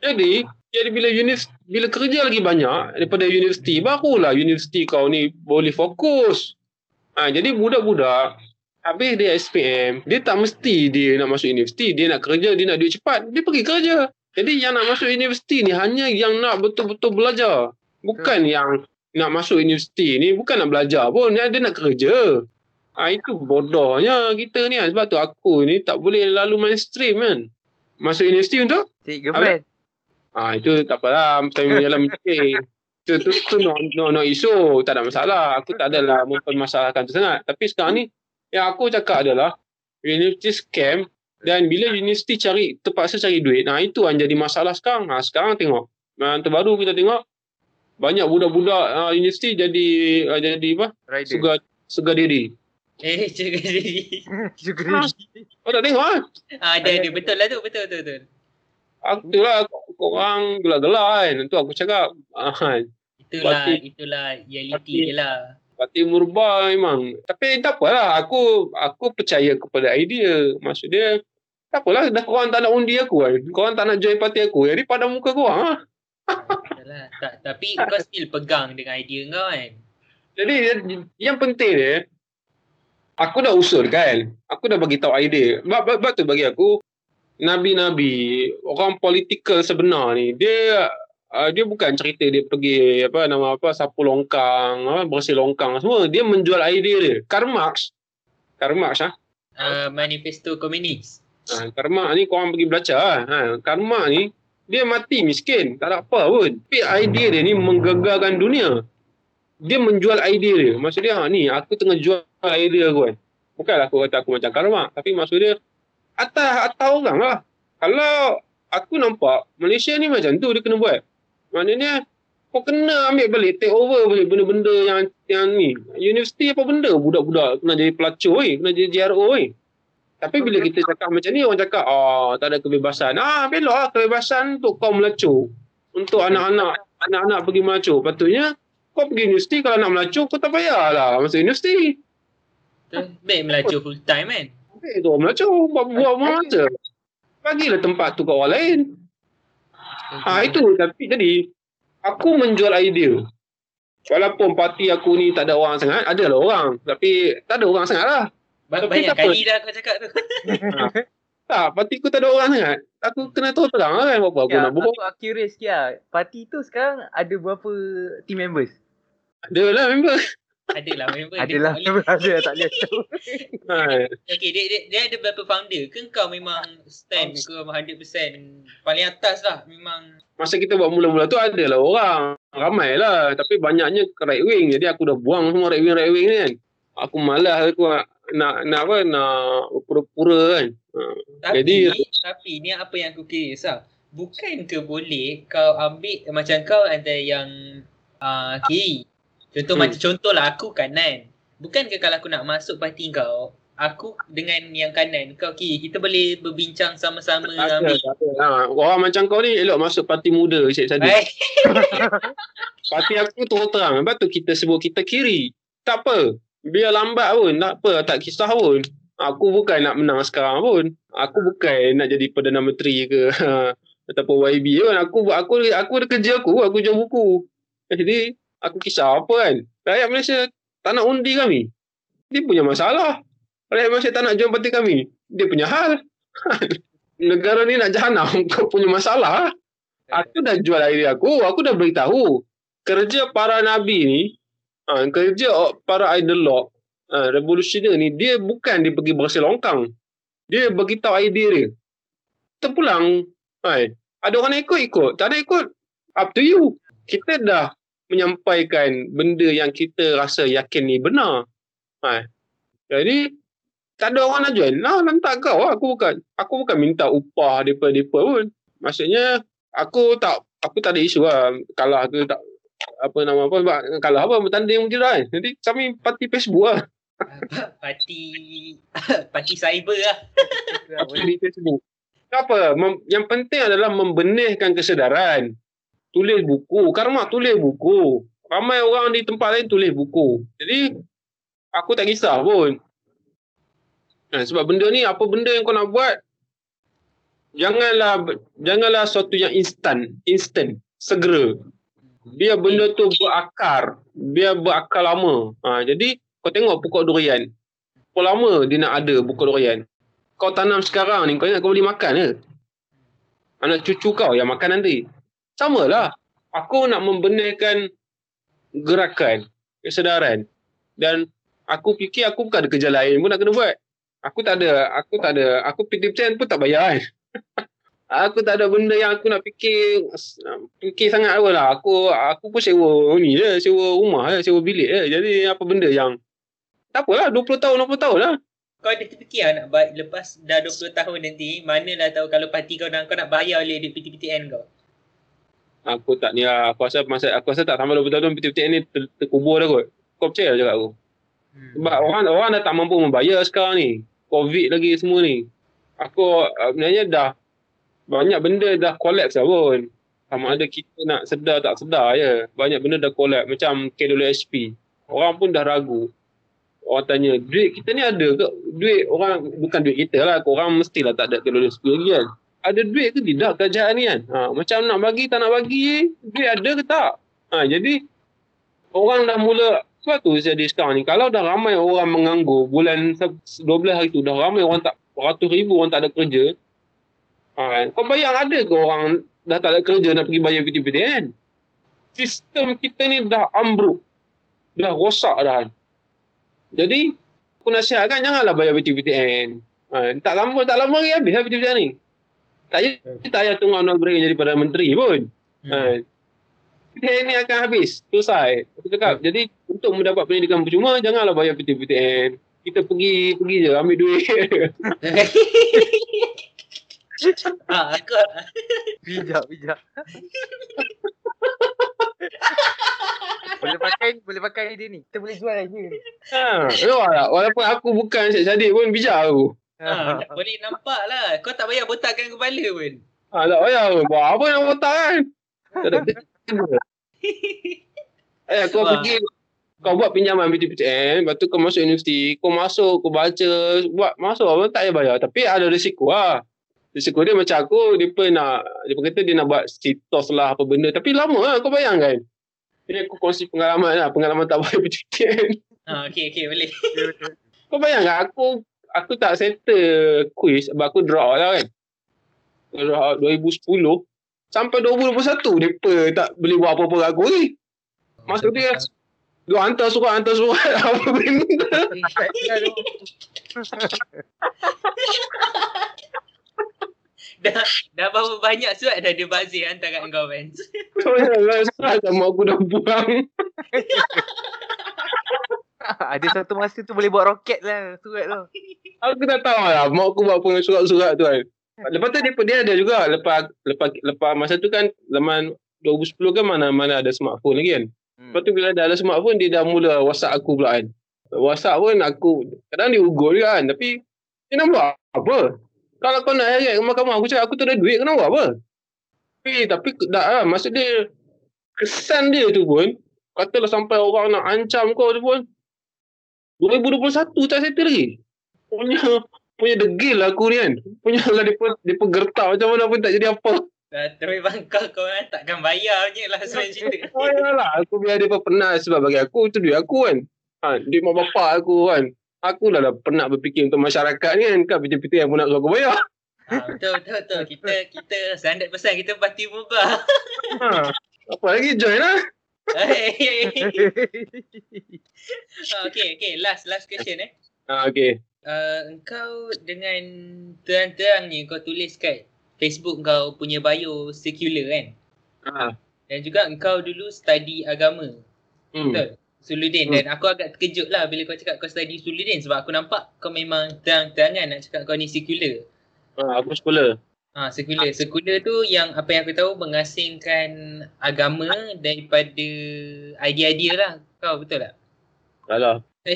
Jadi jadi bila univers, bila kerja lagi banyak daripada universiti barulah universiti kau ni boleh fokus. Ha, jadi budak-budak habis dia SPM, dia tak mesti dia nak masuk universiti, dia nak kerja, dia nak duit cepat, dia pergi kerja. Jadi yang nak masuk universiti ni hanya yang nak betul-betul belajar. Bukan yang nak masuk universiti ni bukan nak belajar pun, dia, dia nak kerja. Ha, itu bodohnya kita ni. Sebab tu aku ni tak boleh lalu mainstream kan. Masuk universiti untuk Cik girlfriend. Ah itu tak apalah time jalan mikir. Itu tu, tu no, no, no isu, tak ada masalah. Aku tak adalah mempermasalahkan tu sangat. Tapi sekarang ni yang aku cakap adalah university scam dan bila universiti cari terpaksa cari duit. Nah itu yang jadi masalah sekarang. Nah sekarang tengok. Yang terbaru kita tengok banyak budak-budak uh, universiti jadi uh, jadi apa? Rider. Sugar sugar daddy. Eh, cakap jadi. Sugar. Kau tak tengok ah? Ah, ada, ada. Betul lah tu. Betul, betul, betul. Aku tu lah korang gelak-gelak kan. Itu aku cakap. Ah, Itulah, Berarti- itulah reality dia lah. Parti Murba memang. Tapi tak apalah. Aku aku percaya kepada idea. Maksud dia, tak apalah. Dah korang tak nak undi aku kan. Korang tak nak join parti aku. Jadi pada muka korang lah. Tak, tapi kau still pegang dengan idea kau kan. Jadi yang penting dia, aku dah usul kan. Aku dah bagi tahu idea. Sebab tu bagi aku, Nabi-Nabi, orang politikal sebenar ni, dia uh, dia bukan cerita dia pergi apa nama apa sapu longkang, apa, bersih longkang semua. Dia menjual idea dia. Karl Marx, Karl Marx ah. Uh, manifesto komunis. Ha, Karma ni korang pergi belajar lah. Ha, Karma ni dia mati miskin. Tak ada apa pun. Tapi idea dia ni menggegarkan dunia. Dia menjual idea dia. Maksud dia ha, ni aku tengah jual idea aku kan. Bukanlah aku kata aku macam Karma. Tapi maksud dia atas, atas orang lah. Kalau aku nampak Malaysia ni macam tu dia kena buat. Maknanya kau kena ambil balik, take over balik benda-benda yang yang ni. Universiti apa benda budak-budak kena jadi pelacur weh, kena jadi JRO weh. Tapi bila kita cakap macam ni, orang cakap, oh, tak ada kebebasan. Ah, belok lah kebebasan untuk kau melacur. Untuk anak-anak, anak-anak pergi melacur. Patutnya, kau pergi universiti, kalau nak melacur, kau tak payahlah masuk universiti. Baik melacur full time kan. Habis tu orang melacur, buat buat buat masa. Bagilah tempat tu kat orang lain. Ah itu, tapi jadi, aku menjual idea. Walaupun parti aku ni tak ada orang sangat, ada lah orang. Tapi tak ada orang sangat lah. Ba- Tapi Banyak kali dah kau cakap tu. Tak, parti aku tak ada orang sangat. Aku kena tahu terang lah kan, aku Ya, nak berbual. aku, aku curious sikit lah. Parti tu sekarang ada berapa team members? Ada lah member. Adalah member. dia Adalah tak member ada tak boleh tahu. Okay, dia, dia, dia ada berapa founder? Ke kau memang stand ke 100% paling atas lah memang masa kita buat mula-mula tu ada lah orang. Ramai lah. Tapi banyaknya ke right wing. Jadi aku dah buang semua right wing, right wing ni kan. Aku malas aku nak, nak, nak apa, nak pura-pura kan. Ha. Tapi, Jadi- tapi ni apa yang aku kira lah. Bukan ke boleh kau ambil macam kau antara yang uh, kiri. Contoh Hmm. macam contoh lah aku kanan. Bukan ke kalau aku nak masuk parti kau, aku dengan yang kanan, kau kiri, kita boleh berbincang sama-sama Tak ambil. tak ada. Ha, orang macam kau ni elok masuk parti muda Saddiq. Baik. Parti aku terus terang. Lepas tu kita sebut kita kiri. Tak apa. Biar lambat pun. Tak apa. Tak kisah pun. Aku bukan nak menang sekarang pun. Aku bukan nak jadi Perdana Menteri ke. Ataupun YB pun. Aku, aku, aku ada kerja aku. Aku jual buku. Jadi, aku kisah apa kan. Rakyat Malaysia tak nak undi kami. Dia punya masalah. Rakyat Malaysia tak nak jual parti kami. Dia punya hal. Negara ni nak jahanam. Kau punya masalah. Aku dah jual idea aku. Aku dah beritahu kerja para nabi ni, ha, kerja para ideolog, uh, revolusioner ni dia bukan dia pergi berhasil longkang. Dia beritahu idea dia. Terpulang. Ada orang nak ikut, ikut. Tak nak ikut, up to you. Kita dah menyampaikan benda yang kita rasa yakin ni benar. Hai. Jadi, tak ada orang nak join. Nah, lantak kau lah. Aku bukan, aku bukan minta upah depa-depa pun. Maksudnya, aku tak aku tak ada isu lah. Kalah ke tak apa nama apa sebab kalah apa bertanding lah kan. Nanti kami parti Facebook lah. Parti parti cyber lah. Parti Facebook. Apa? Mem- yang penting adalah membenihkan kesedaran. Tulis buku. Karma tulis buku. Ramai orang di tempat lain tulis buku. Jadi, aku tak kisah pun. Nah, sebab benda ni, apa benda yang kau nak buat, janganlah janganlah sesuatu yang instan, instant, segera. Biar benda tu berakar, biar berakar lama. Ha, jadi kau tengok pokok durian. Berapa lama dia nak ada pokok durian? Kau tanam sekarang ni, kau ingat kau boleh makan ke? Anak cucu kau yang makan nanti. Sama lah. Aku nak membenarkan gerakan, kesedaran. Dan aku fikir aku bukan ada kerja lain pun nak kena buat. Aku tak ada, aku tak ada, aku PT-PT pun tak bayar kan. aku tak ada benda yang aku nak fikir fikir sangat apa lah. Aku aku pun sewa ni je, sewa rumah je, sewa bilik je. Jadi apa benda yang tak apalah 20 tahun 20 tahun lah. Kau ada terfikir nak lepas dah 20 tahun nanti, manalah tahu kalau parti kau nak kau nak bayar oleh PT-PTN kau. Aku tak ni lah. Aku rasa masa aku rasa tak sampai 20 tahun PT-PT ni ter, terkubur dah kot. Kau percaya cakap aku. Hmm. Sebab orang orang dah tak mampu membayar sekarang ni. Covid lagi semua ni. Aku sebenarnya dah banyak benda dah collapse lah pun. Sama ada kita nak sedar tak sedar je. Banyak benda dah collapse. Macam KWSP. Orang pun dah ragu. Orang tanya, duit kita ni ada ke? Duit orang, bukan duit kita lah. Orang mestilah tak ada KWSP lagi kan. Ada duit ke tidak kerajaan ni kan? Ha, macam nak bagi, tak nak bagi. Duit ada ke tak? Ha, jadi, orang dah mula sebab tu jadi sekarang ni kalau dah ramai orang menganggur bulan se- 12 hari tu dah ramai orang tak ratus ribu orang tak ada kerja ha, kau bayang ada ke orang dah tak ada kerja nak pergi bayar PTPT kan sistem kita ni dah ambruk dah rosak dah jadi aku nasihatkan janganlah bayar PTPTN ha, tak lama tak lama lagi habis lah PTPTN ni tak payah tak payah tunggu Anwar Ibrahim jadi Perdana Menteri pun. Hmm. ha, PTPTN ni akan habis selesai. Aku cakap jadi untuk mendapat pendidikan percuma janganlah bayar PTPTN kita pergi pergi je ambil duit. Ah, aku Bijak, bijak. boleh pakai boleh pakai idea ni. Kita boleh jual idea ni. ha, walaupun aku bukan Syed Saddiq pun bijak aku ah, boleh nampak lah. Kau tak payah botakkan kepala pun. ha, tak payah pun buat apa nak otak kan eh kau Wah. pergi kau buat pinjaman PTPTN lepas tu kau masuk universiti kau masuk kau baca buat masuk apa tak payah bayar tapi ada risiko lah risiko dia macam aku dia pun nak dia pun kata dia nak buat sitos lah apa benda tapi lama lah kau bayangkan jadi aku kongsi pengalaman lah pengalaman tak bayar PTPTN Ah, okay, okay, boleh. kau bayangkan aku aku tak settle quiz sebab aku drop out lah kan. Drop out 2010 sampai 2021 mereka tak boleh buat apa-apa kat aku ni. Maksud dia Dia hantar surat Hantar surat. Apa benda? Dah, dah berapa banyak surat dah dia bazir hantar kat kau, man. Surat sama aku dah buang Ada satu masa tu boleh buat roket lah surat tu. Aku tak tahu lah Mak aku buat pengen surat-surat tu kan. Lepas tu dia, dia ada juga Lepas lepas lepas masa tu kan Zaman 2010 kan mana mana ada smartphone lagi kan. Hmm. Lepas tu bila dah ada smartphone Dia dah mula whatsapp aku pula kan. Whatsapp pun aku Kadang dia ugur juga kan Tapi Dia nak buat apa? Kalau kau nak heret ke mahkamah Aku cakap aku tak ada duit Kau nak buat apa? Tapi Tapi tak lah Maksud dia Kesan dia tu pun Katalah sampai orang nak ancam kau tu pun 2021 tak settle lagi Punya Punya degil lah aku ni kan Punya lah dia pun Dia pun gertak macam mana pun tak jadi apa Dah terus bangkau kau kan takkan bayar je lah sebenarnya cerita. Oh lah, aku biar dia pun penat sebab bagi aku tu duit aku kan. Ha, duit mak bapak aku kan. Aku dah lah penat berfikir untuk masyarakat ni kan. Kan PT-PT yang pun nak suruh aku bayar. Ah, betul, betul, betul. Kita, kita 100% kita parti mubah. Ha. Apa lagi join lah. Ah, okay, okay. Last, last question eh. Ha, okay. Uh, engkau dengan terang-terangnya kau tulis kat Facebook kau punya bio secular kan? Ha. Dan juga engkau dulu study agama. Hmm. Betul? Suludin. Hmm. Dan aku agak terkejut lah bila kau cakap kau study Suludin sebab aku nampak kau memang terang-terangan nak cakap kau ni secular. Ha, aku sekolah. Ha, sekular. Sekular tu yang apa yang aku tahu mengasingkan agama daripada idea-idea lah. Kau betul tak? Salah.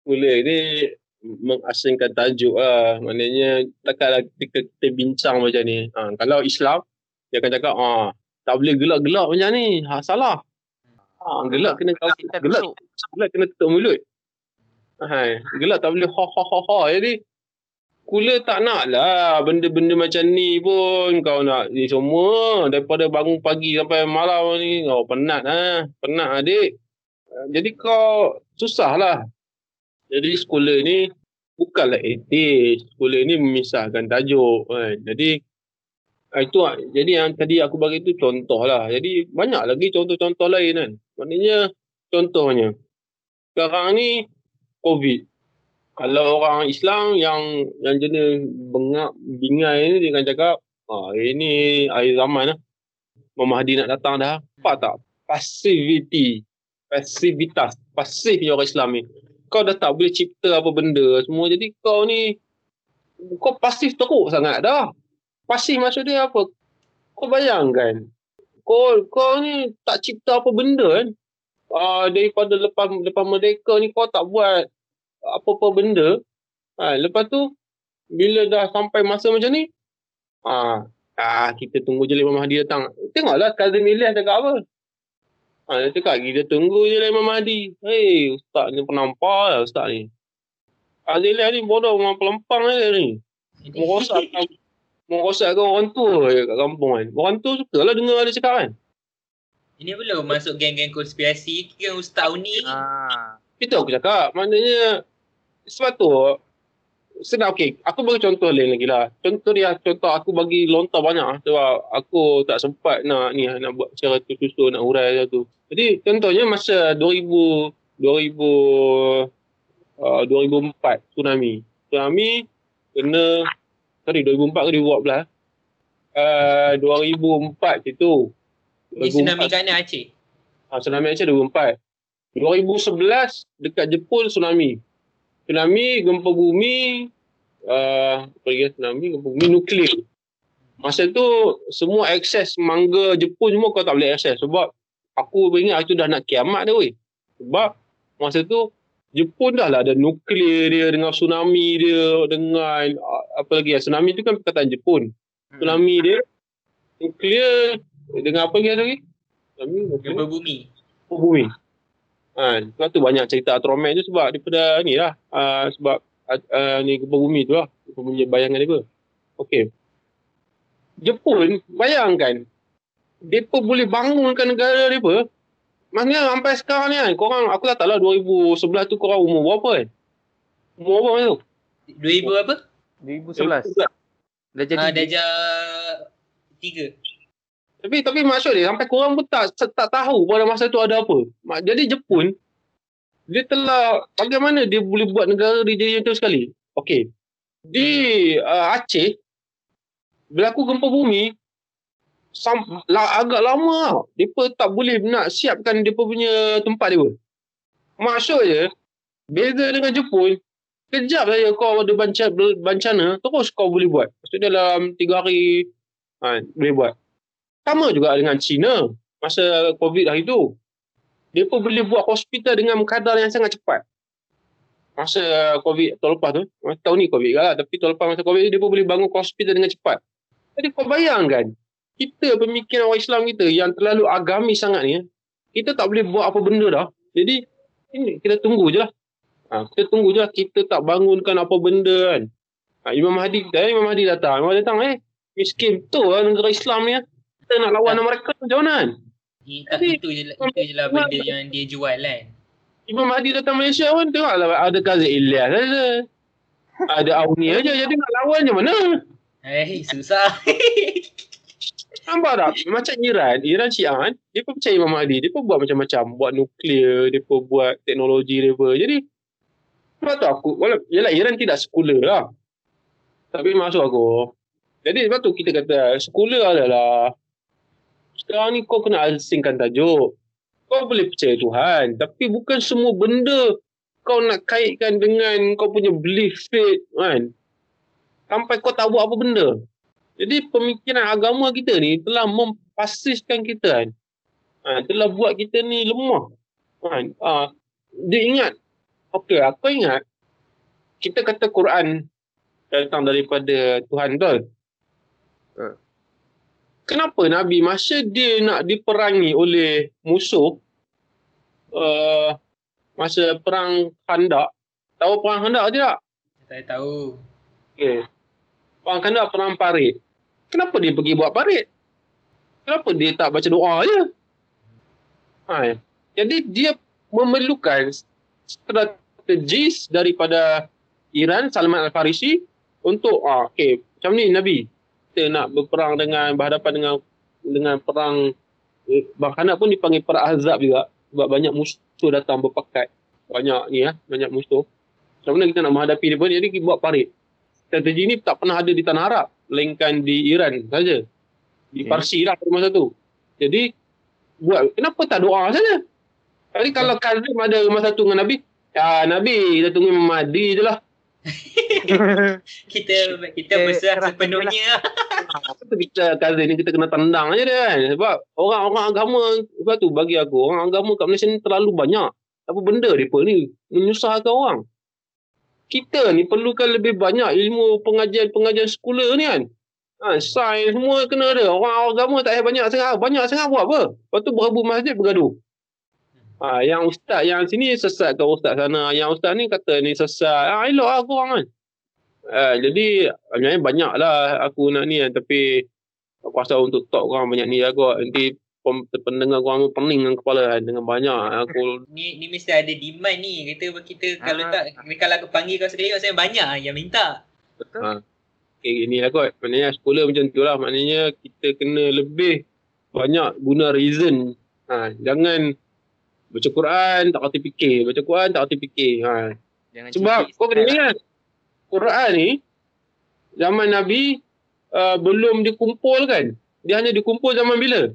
Sekolah ni mengasingkan tajuk lah. Maknanya takkanlah kita, kita bincang macam ni. Ha, kalau Islam, dia akan cakap, ha, tak boleh gelak-gelak macam ni. Ha, salah. Ha, gelak kena Kita gelak, gelak kena tutup mulut. Ha, gelak tak boleh ha ha ha ha. Jadi Kula tak nak lah benda-benda macam ni pun kau nak ni semua daripada bangun pagi sampai malam ni kau penat lah. Penat adik. Jadi kau susah lah. Jadi sekolah ni bukanlah etis. Sekolah ni memisahkan tajuk kan. Jadi ah, itu ah, jadi yang tadi aku bagi tu contoh lah. Jadi banyak lagi contoh-contoh lain kan. Maknanya contohnya sekarang ni COVID kalau orang Islam yang yang jenis bengak bingai ni dia akan cakap ah ini akhir zaman lah. Mahdi nak datang dah. Nampak tak? Passivity. Pasivitas. Pasif orang Islam ni. Kau dah tak boleh cipta apa benda semua. Jadi kau ni kau pasif teruk sangat dah. Pasif maksud dia apa? Kau bayangkan. Kau kau ni tak cipta apa benda kan. Uh, daripada lepas lepas merdeka ni kau tak buat apa-apa benda. Ha, lepas tu, bila dah sampai masa macam ni, ha, ah, kita tunggu je Imam Mahdi datang. Tengoklah Kazim Ilyas cakap apa. Ha, dia cakap, kita tunggu je Imam Mahdi. Hei, ustaz ni penampar lah ustaz ni. Kazim Ilyas ni bodoh, memang pelempang je ni. Merosakkan, merosakkan orang tua je kat kampung kan. Orang tua suka lah dengar dia cakap kan. Ini belum masuk geng-geng konspirasi. Kira Ustaz Uni. Ah. Itu aku cakap. Maknanya sebab tu senang okey aku bagi contoh lain lagi lah contoh dia contoh aku bagi lontar banyak lah sebab aku tak sempat nak ni nak buat secara tu susun nak urai tu jadi contohnya masa 2000 2000 uh, 2004 tsunami tsunami kena sorry 2004 ke 2014 uh, 2004 situ Ini tsunami kat mana Aceh? Ha, tsunami Aceh 2004. 2011 dekat Jepun tsunami. Tsunami, gempa bumi, uh, apa lagi tsunami, gempa bumi nuklear. Masa tu semua akses mangga Jepun semua kau tak boleh akses sebab aku ingat itu dah nak kiamat dah weh. Sebab masa tu Jepun dah lah ada nuklear dia dengan tsunami dia dengan uh, apa lagi ya tsunami tu kan perkataan Jepun. Tsunami dia nuklear dengan apa lagi? Tsunami Gempa bumi. gempa bumi. Ha, sebab tu banyak cerita Ultraman tu sebab daripada ni lah. Uh, sebab uh, ni gempa bumi tu lah. Gempa bumi bayangan dia. Okey. Jepun, bayangkan. Mereka boleh bangunkan negara mereka. Maksudnya sampai sekarang ni kan, korang, aku tak tahu lah 2011 tu korang umur berapa kan? Umur berapa masa tu? 2000 apa? 2011. Dah jadi. Ah, darjah tiga. Tapi tapi maksud dia sampai korang pun tak tak tahu pada masa tu ada apa. Jadi Jepun dia telah bagaimana dia boleh buat negara dia yang tu sekali. Okey. Di uh, Aceh berlaku gempa bumi sam, la, agak lama tau. Depa tak boleh nak siapkan depa punya tempat dia. Maksud je beza dengan Jepun kejap saja kau ada bencana, bencana terus kau boleh buat. Maksud dalam 3 hari ha, boleh buat. Sama juga dengan China masa COVID hari tu. Dia pun boleh buat hospital dengan kadar yang sangat cepat. Masa COVID tahun lepas tu, tahun ni COVID lah, tapi tahun lepas masa COVID tu, dia pun boleh bangun hospital dengan cepat. Jadi kau bayangkan, kita pemikiran orang Islam kita yang terlalu agamis sangat ni, kita tak boleh buat apa benda dah. Jadi, ini kita tunggu je lah. Ha, kita tunggu je lah, kita tak bangunkan apa benda kan. Ha, Imam Mahdi, eh, Imam Mahdi datang. Imam Mahdi datang, eh, miskin betul lah negara Islam ni. ah. Kita nak lawan dengan mereka macam mana kan? Jadi- itu je lah, itu je lah benda yang dia jual kan. Imam Mahdi datang Malaysia pun tengoklah ada Kazim Ilyas ada. Ada Auni aja jadi nak lawan macam mana? Eh, susah. Nampak tak? Macam Iran, Iran Syiah kan, dia pun percaya Imam Mahdi. Dia pun buat macam-macam. Buat nuklear, dia pun buat teknologi dia pun. Jadi, sebab tu aku, wala, yelah Iran tidak sekular lah. Tapi masuk aku. Jadi sebab tu kita kata, sekular adalah, sekarang ni kau kena asingkan tajuk. Kau boleh percaya Tuhan. Tapi bukan semua benda kau nak kaitkan dengan kau punya belief faith kan. Sampai kau tak buat apa benda. Jadi pemikiran agama kita ni telah mempasiskan kita kan. Ha, telah buat kita ni lemah. Kan? Ha, dia ingat. Okey, aku ingat. Kita kata Quran datang daripada Tuhan betul? Betul. Kenapa Nabi masa dia nak diperangi oleh musuh uh, masa perang Khandak. Tahu perang Khandak tidak? Saya tahu. Okey. Perang Khandak perang parit. Kenapa dia pergi buat parit? Kenapa dia tak baca doa je? Ha. Jadi dia memerlukan strategis daripada Iran, Salman Al-Farisi untuk ah okey, macam ni Nabi. Kita nak berperang dengan berhadapan dengan dengan perang eh, Bang Khandak pun dipanggil perang Ahzab juga sebab banyak musuh datang berpakat. Banyak ni ya, banyak musuh. Macam mana kita nak menghadapi dia pun jadi kita buat parit. Strategi ni tak pernah ada di tanah Arab melainkan di Iran saja. Di. Parsi lah pada masa tu. Jadi buat kenapa tak doa saja? Jadi kalau Kazim ada masa tu dengan Nabi, ya Nabi kita tunggu Mahdi je lah. Kita kita Eh, berserah kerah sepenuhnya. Apa tu kita Kazim ni kita kena tendang aja dia kan. Sebab orang-orang agama sebab tu bagi aku orang agama kat Malaysia ni terlalu banyak. Apa benda mereka ni menyusahkan orang. Kita ni perlukan lebih banyak ilmu pengajian-pengajian sekolah ni kan. Ha, sains semua kena ada. Orang agama tak payah banyak sangat. Banyak sangat buat apa? Lepas tu berhabur masjid bergaduh. Ha, yang ustaz yang sini sesat ke ustaz sana. Yang ustaz ni kata ni sesat. Ha, elok lah korang kan. Ha, jadi sebenarnya banyak lah aku nak ni kan. Tapi aku rasa untuk talk korang banyak ni lah kot. Nanti pem- pendengar korang tu pening dengan kepala kan. Dengan banyak aku. Ni ni mesti ada demand ni. Kita kita kalau Ah. tak kalau aku panggil kau sekali saya banyak ah yang minta. Betul. Ha. Okay, ni lah kot. Maknanya sekolah macam tu lah. Maknanya kita kena lebih banyak guna reason. Ha, jangan baca Quran tak kerti fikir. Baca Quran tak kerti fikir. Ha, Jangan Sebab kau kena ingat Quran ni zaman Nabi uh, belum dikumpulkan. Dia hanya dikumpul zaman bila?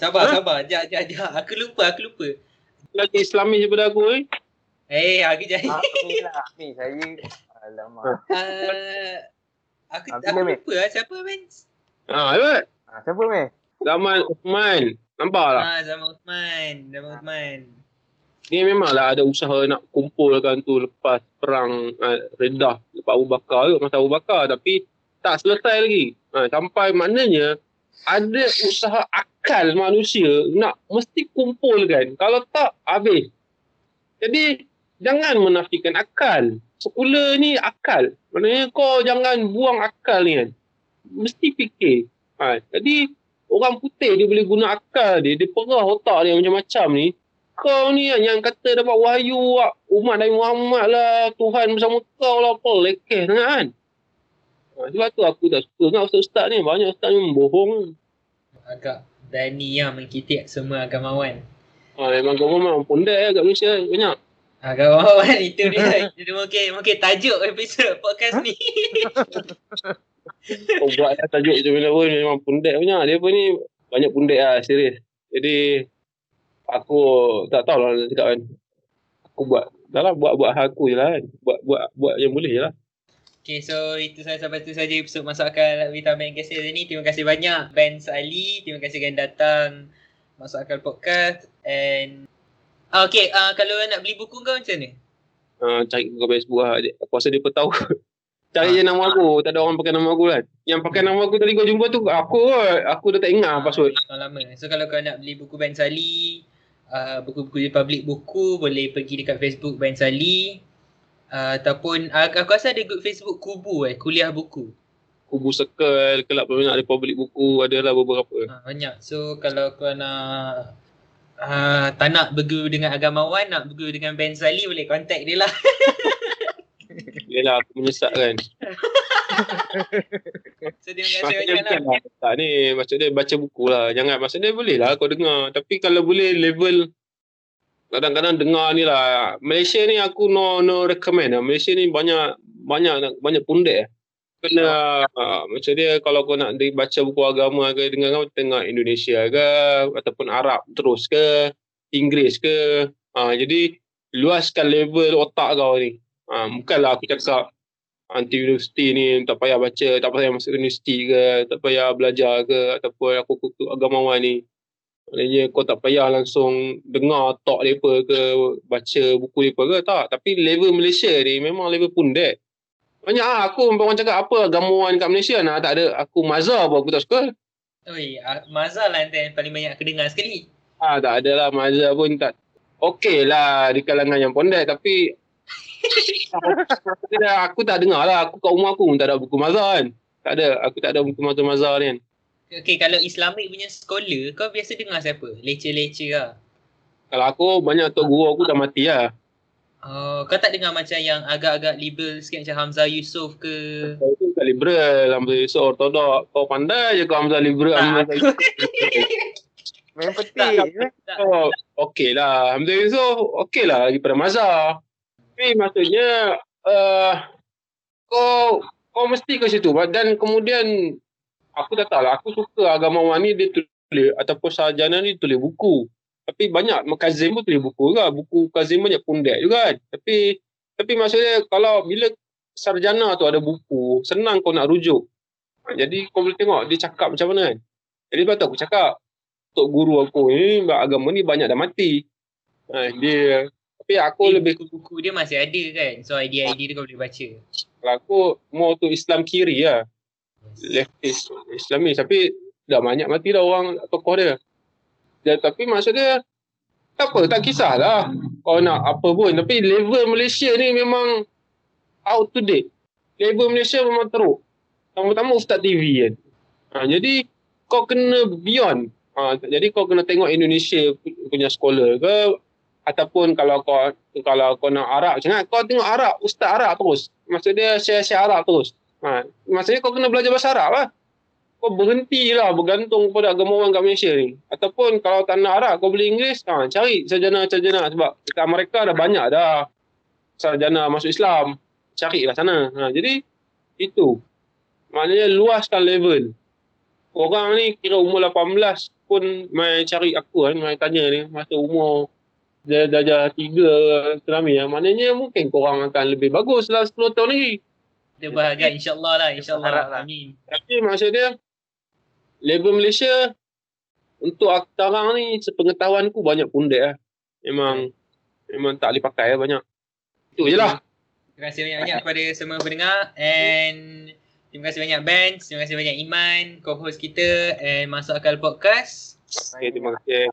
Sabar Ha? sabar. Jap jap jap. Aku lupa aku lupa. Lagi Islamis daripada aku ni. Eh aku jadi Ah, ni lah. Ni saya. Alamak. uh, aku aku Mek? lupa lah siapa men. Ha, hebat. Ah, siapa meh? Zaman Uthman. Nampak tak? Ah zaman Uthman, zaman Uthman. Ni memanglah ada usaha nak kumpulkan tu lepas perang uh, Redah. Lepas Abu Bakar tu. Masa Abu Bakar. Tapi tak selesai lagi. Ha, sampai maknanya ada usaha akal manusia nak mesti kumpulkan. Kalau tak, habis. Jadi, jangan menafikan akal. Sekula ni akal. Maknanya kau jangan buang akal ni kan. Mesti fikir. Ha, jadi, orang putih dia boleh guna akal dia. Dia perah otak dia macam-macam ni. Kau ni yang kata dapat wahyu umat Nabi Muhammad lah. Tuhan bersama kau lah. Apa lekeh sangat kan. Ha, sebab tu aku tak suka dengan ustaz-ustaz ni. Banyak ustaz ni membohong. Agak berani yang mengkitik semua agamawan. Ha, memang kau memang pondek kat Malaysia. Banyak. Agamawan itu dia. Jadi mungkin mungkin tajuk episod podcast ni. Kau buat lah tajuk macam mana pun memang pundek banyak. Dia pun ni banyak pundek lah serius. Jadi aku tak tahu lah nak cakap kan. Aku buat dah lah buat-buat hal aku je lah kan. Buat, buat, buat yang boleh je lah. Okay, so itu sahaja sampai tu saja episod Masuk Akal Vitamin Kasih hari ni. Terima kasih banyak Ben Ali. Terima kasih kerana datang Masuk Akal Podcast. And ah, Okay, uh, kalau nak beli buku kau macam mana? Uh, cari kat Facebook lah. Aku rasa dia pun tahu. cari je nama aku. Tak ada orang pakai nama aku kan. Yang pakai nama aku tadi kau jumpa tu aku kot. Aku dah tak ingat password. Dah lama. So kalau kau nak beli buku Ben Sali, uh, buku-buku di public buku, boleh pergi dekat Facebook Ben Sali. Uh, ataupun uh, aku rasa ada group Facebook Kubu eh, kuliah buku. Kubu Circle, Kelab Peminat Republik Buku. Adalah beberapa. Ha, banyak. So kalau kau nak uh, tak nak berguru dengan agamawan, nak berguru dengan Ben Sali boleh contact dia lah. Yelah aku menyesatkan. So terima kasih Maksudnya banyak lah. bukan lah. Tak ni, maksud dia baca buku lah. Jangan, maksud dia boleh lah kau dengar. Tapi kalau boleh level kadang-kadang dengar ni lah. Malaysia ni aku no no recommend lah. Malaysia ni banyak banyak banyak pundek lah. Kena uh, macam dia kalau kau nak baca buku agama ke dengar kau tengok Indonesia ke ataupun Arab terus ke Inggeris ke. Uh, jadi luaskan level otak kau ni. Uh, bukanlah aku cakap anti universiti ni tak payah baca, tak payah masuk universiti ke, tak payah belajar ke ataupun aku kutu agamawan ni. Maknanya kau tak payah langsung dengar talk mereka ke, baca buku mereka ke, tak. Tapi level Malaysia ni memang level pundek. Banyak lah aku orang cakap apa agamawan kat Malaysia nah, tak ada aku mazhar pun aku tak suka. Oi, ah, Mazhar lah yang paling banyak aku dengar sekali. Ah tak ada lah mazhar pun tak. Okey lah di kalangan yang pondek tapi aku tak dengar lah. Aku kat rumah aku pun tak ada buku mazhar kan. Tak ada. Aku tak ada buku mazhar-mazhar ni kan. Okay, kalau Islamic punya sekolah, kau biasa dengar siapa? Leceh-leceh lah. Kalau aku banyak tok guru aku dah mati lah. Oh, kau tak dengar macam yang agak-agak liberal sikit macam Hamzah Yusof ke? Kau tu tak liberal. Hamzah Yusof ortodok. Kau pandai je kau Hamzah liberal. Hamzah. Yusof. Petik. eh. Oh, okey lah. Hamzah Yusof okey lah daripada mazhar. Tapi maksudnya uh, kau kau mesti ke situ dan kemudian aku tak tahu lah aku suka agamawan ni dia tulis ataupun sarjana ni tulis buku. Tapi banyak Kazim pun tulis buku juga. Buku Kazim banyak pundek juga kan. Tapi tapi maksudnya kalau bila sarjana tu ada buku, senang kau nak rujuk. Jadi kau boleh tengok dia cakap macam mana kan. Jadi lepas tu aku cakap, Tok guru aku ni agama ni banyak dah mati. Ha, dia tapi aku Eh, lebih Buku dia masih ada kan? So idea-idea dia kau boleh baca. kalau aku more tu Islam kiri lah. Leftist Islamis tapi dah banyak mati dah orang tokoh dia. dia tapi maksud dia tak apa tak kisahlah kau nak apa pun tapi level Malaysia ni memang out to date. Level Malaysia memang teruk. Pertama-tama Ustaz TV kan. Ha, jadi kau kena beyond. Ha, jadi kau kena tengok Indonesia punya sekolah ke ataupun kalau kau kalau kau nak Arab macam kau tengok Arab Ustaz Arab terus. Maksud dia share-share Arab terus. Ha, maksudnya kau kena belajar bahasa Arab lah. Kau berhentilah bergantung kepada agamawan kat Malaysia ni. Ataupun kalau tak nak Arab, kau boleh Inggeris, ha, cari sarjana-sarjana. Sebab dekat mereka dah banyak dah sarjana masuk Islam. Carilah sana. Ha, jadi, itu. Maknanya luaskan level. Orang ni kira umur 18 pun main cari aku kan, main tanya ni. Masa umur darjah tiga tsunami ya. Maknanya mungkin korang akan lebih bagus dalam 10 tahun lagi. Kita berharap insyaAllah lah. InsyaAllah. Lah. Amin. Tapi maksud dia level Malaysia untuk sekarang ni sepengetahuanku banyak pundek lah. Memang memang tak boleh pakai lah banyak. Itu je lah. Terima kasih banyak-banyak kepada semua pendengar and terima kasih banyak Ben, terima kasih banyak Iman, co-host kita and Masuk Akal Podcast. Okay, terima kasih.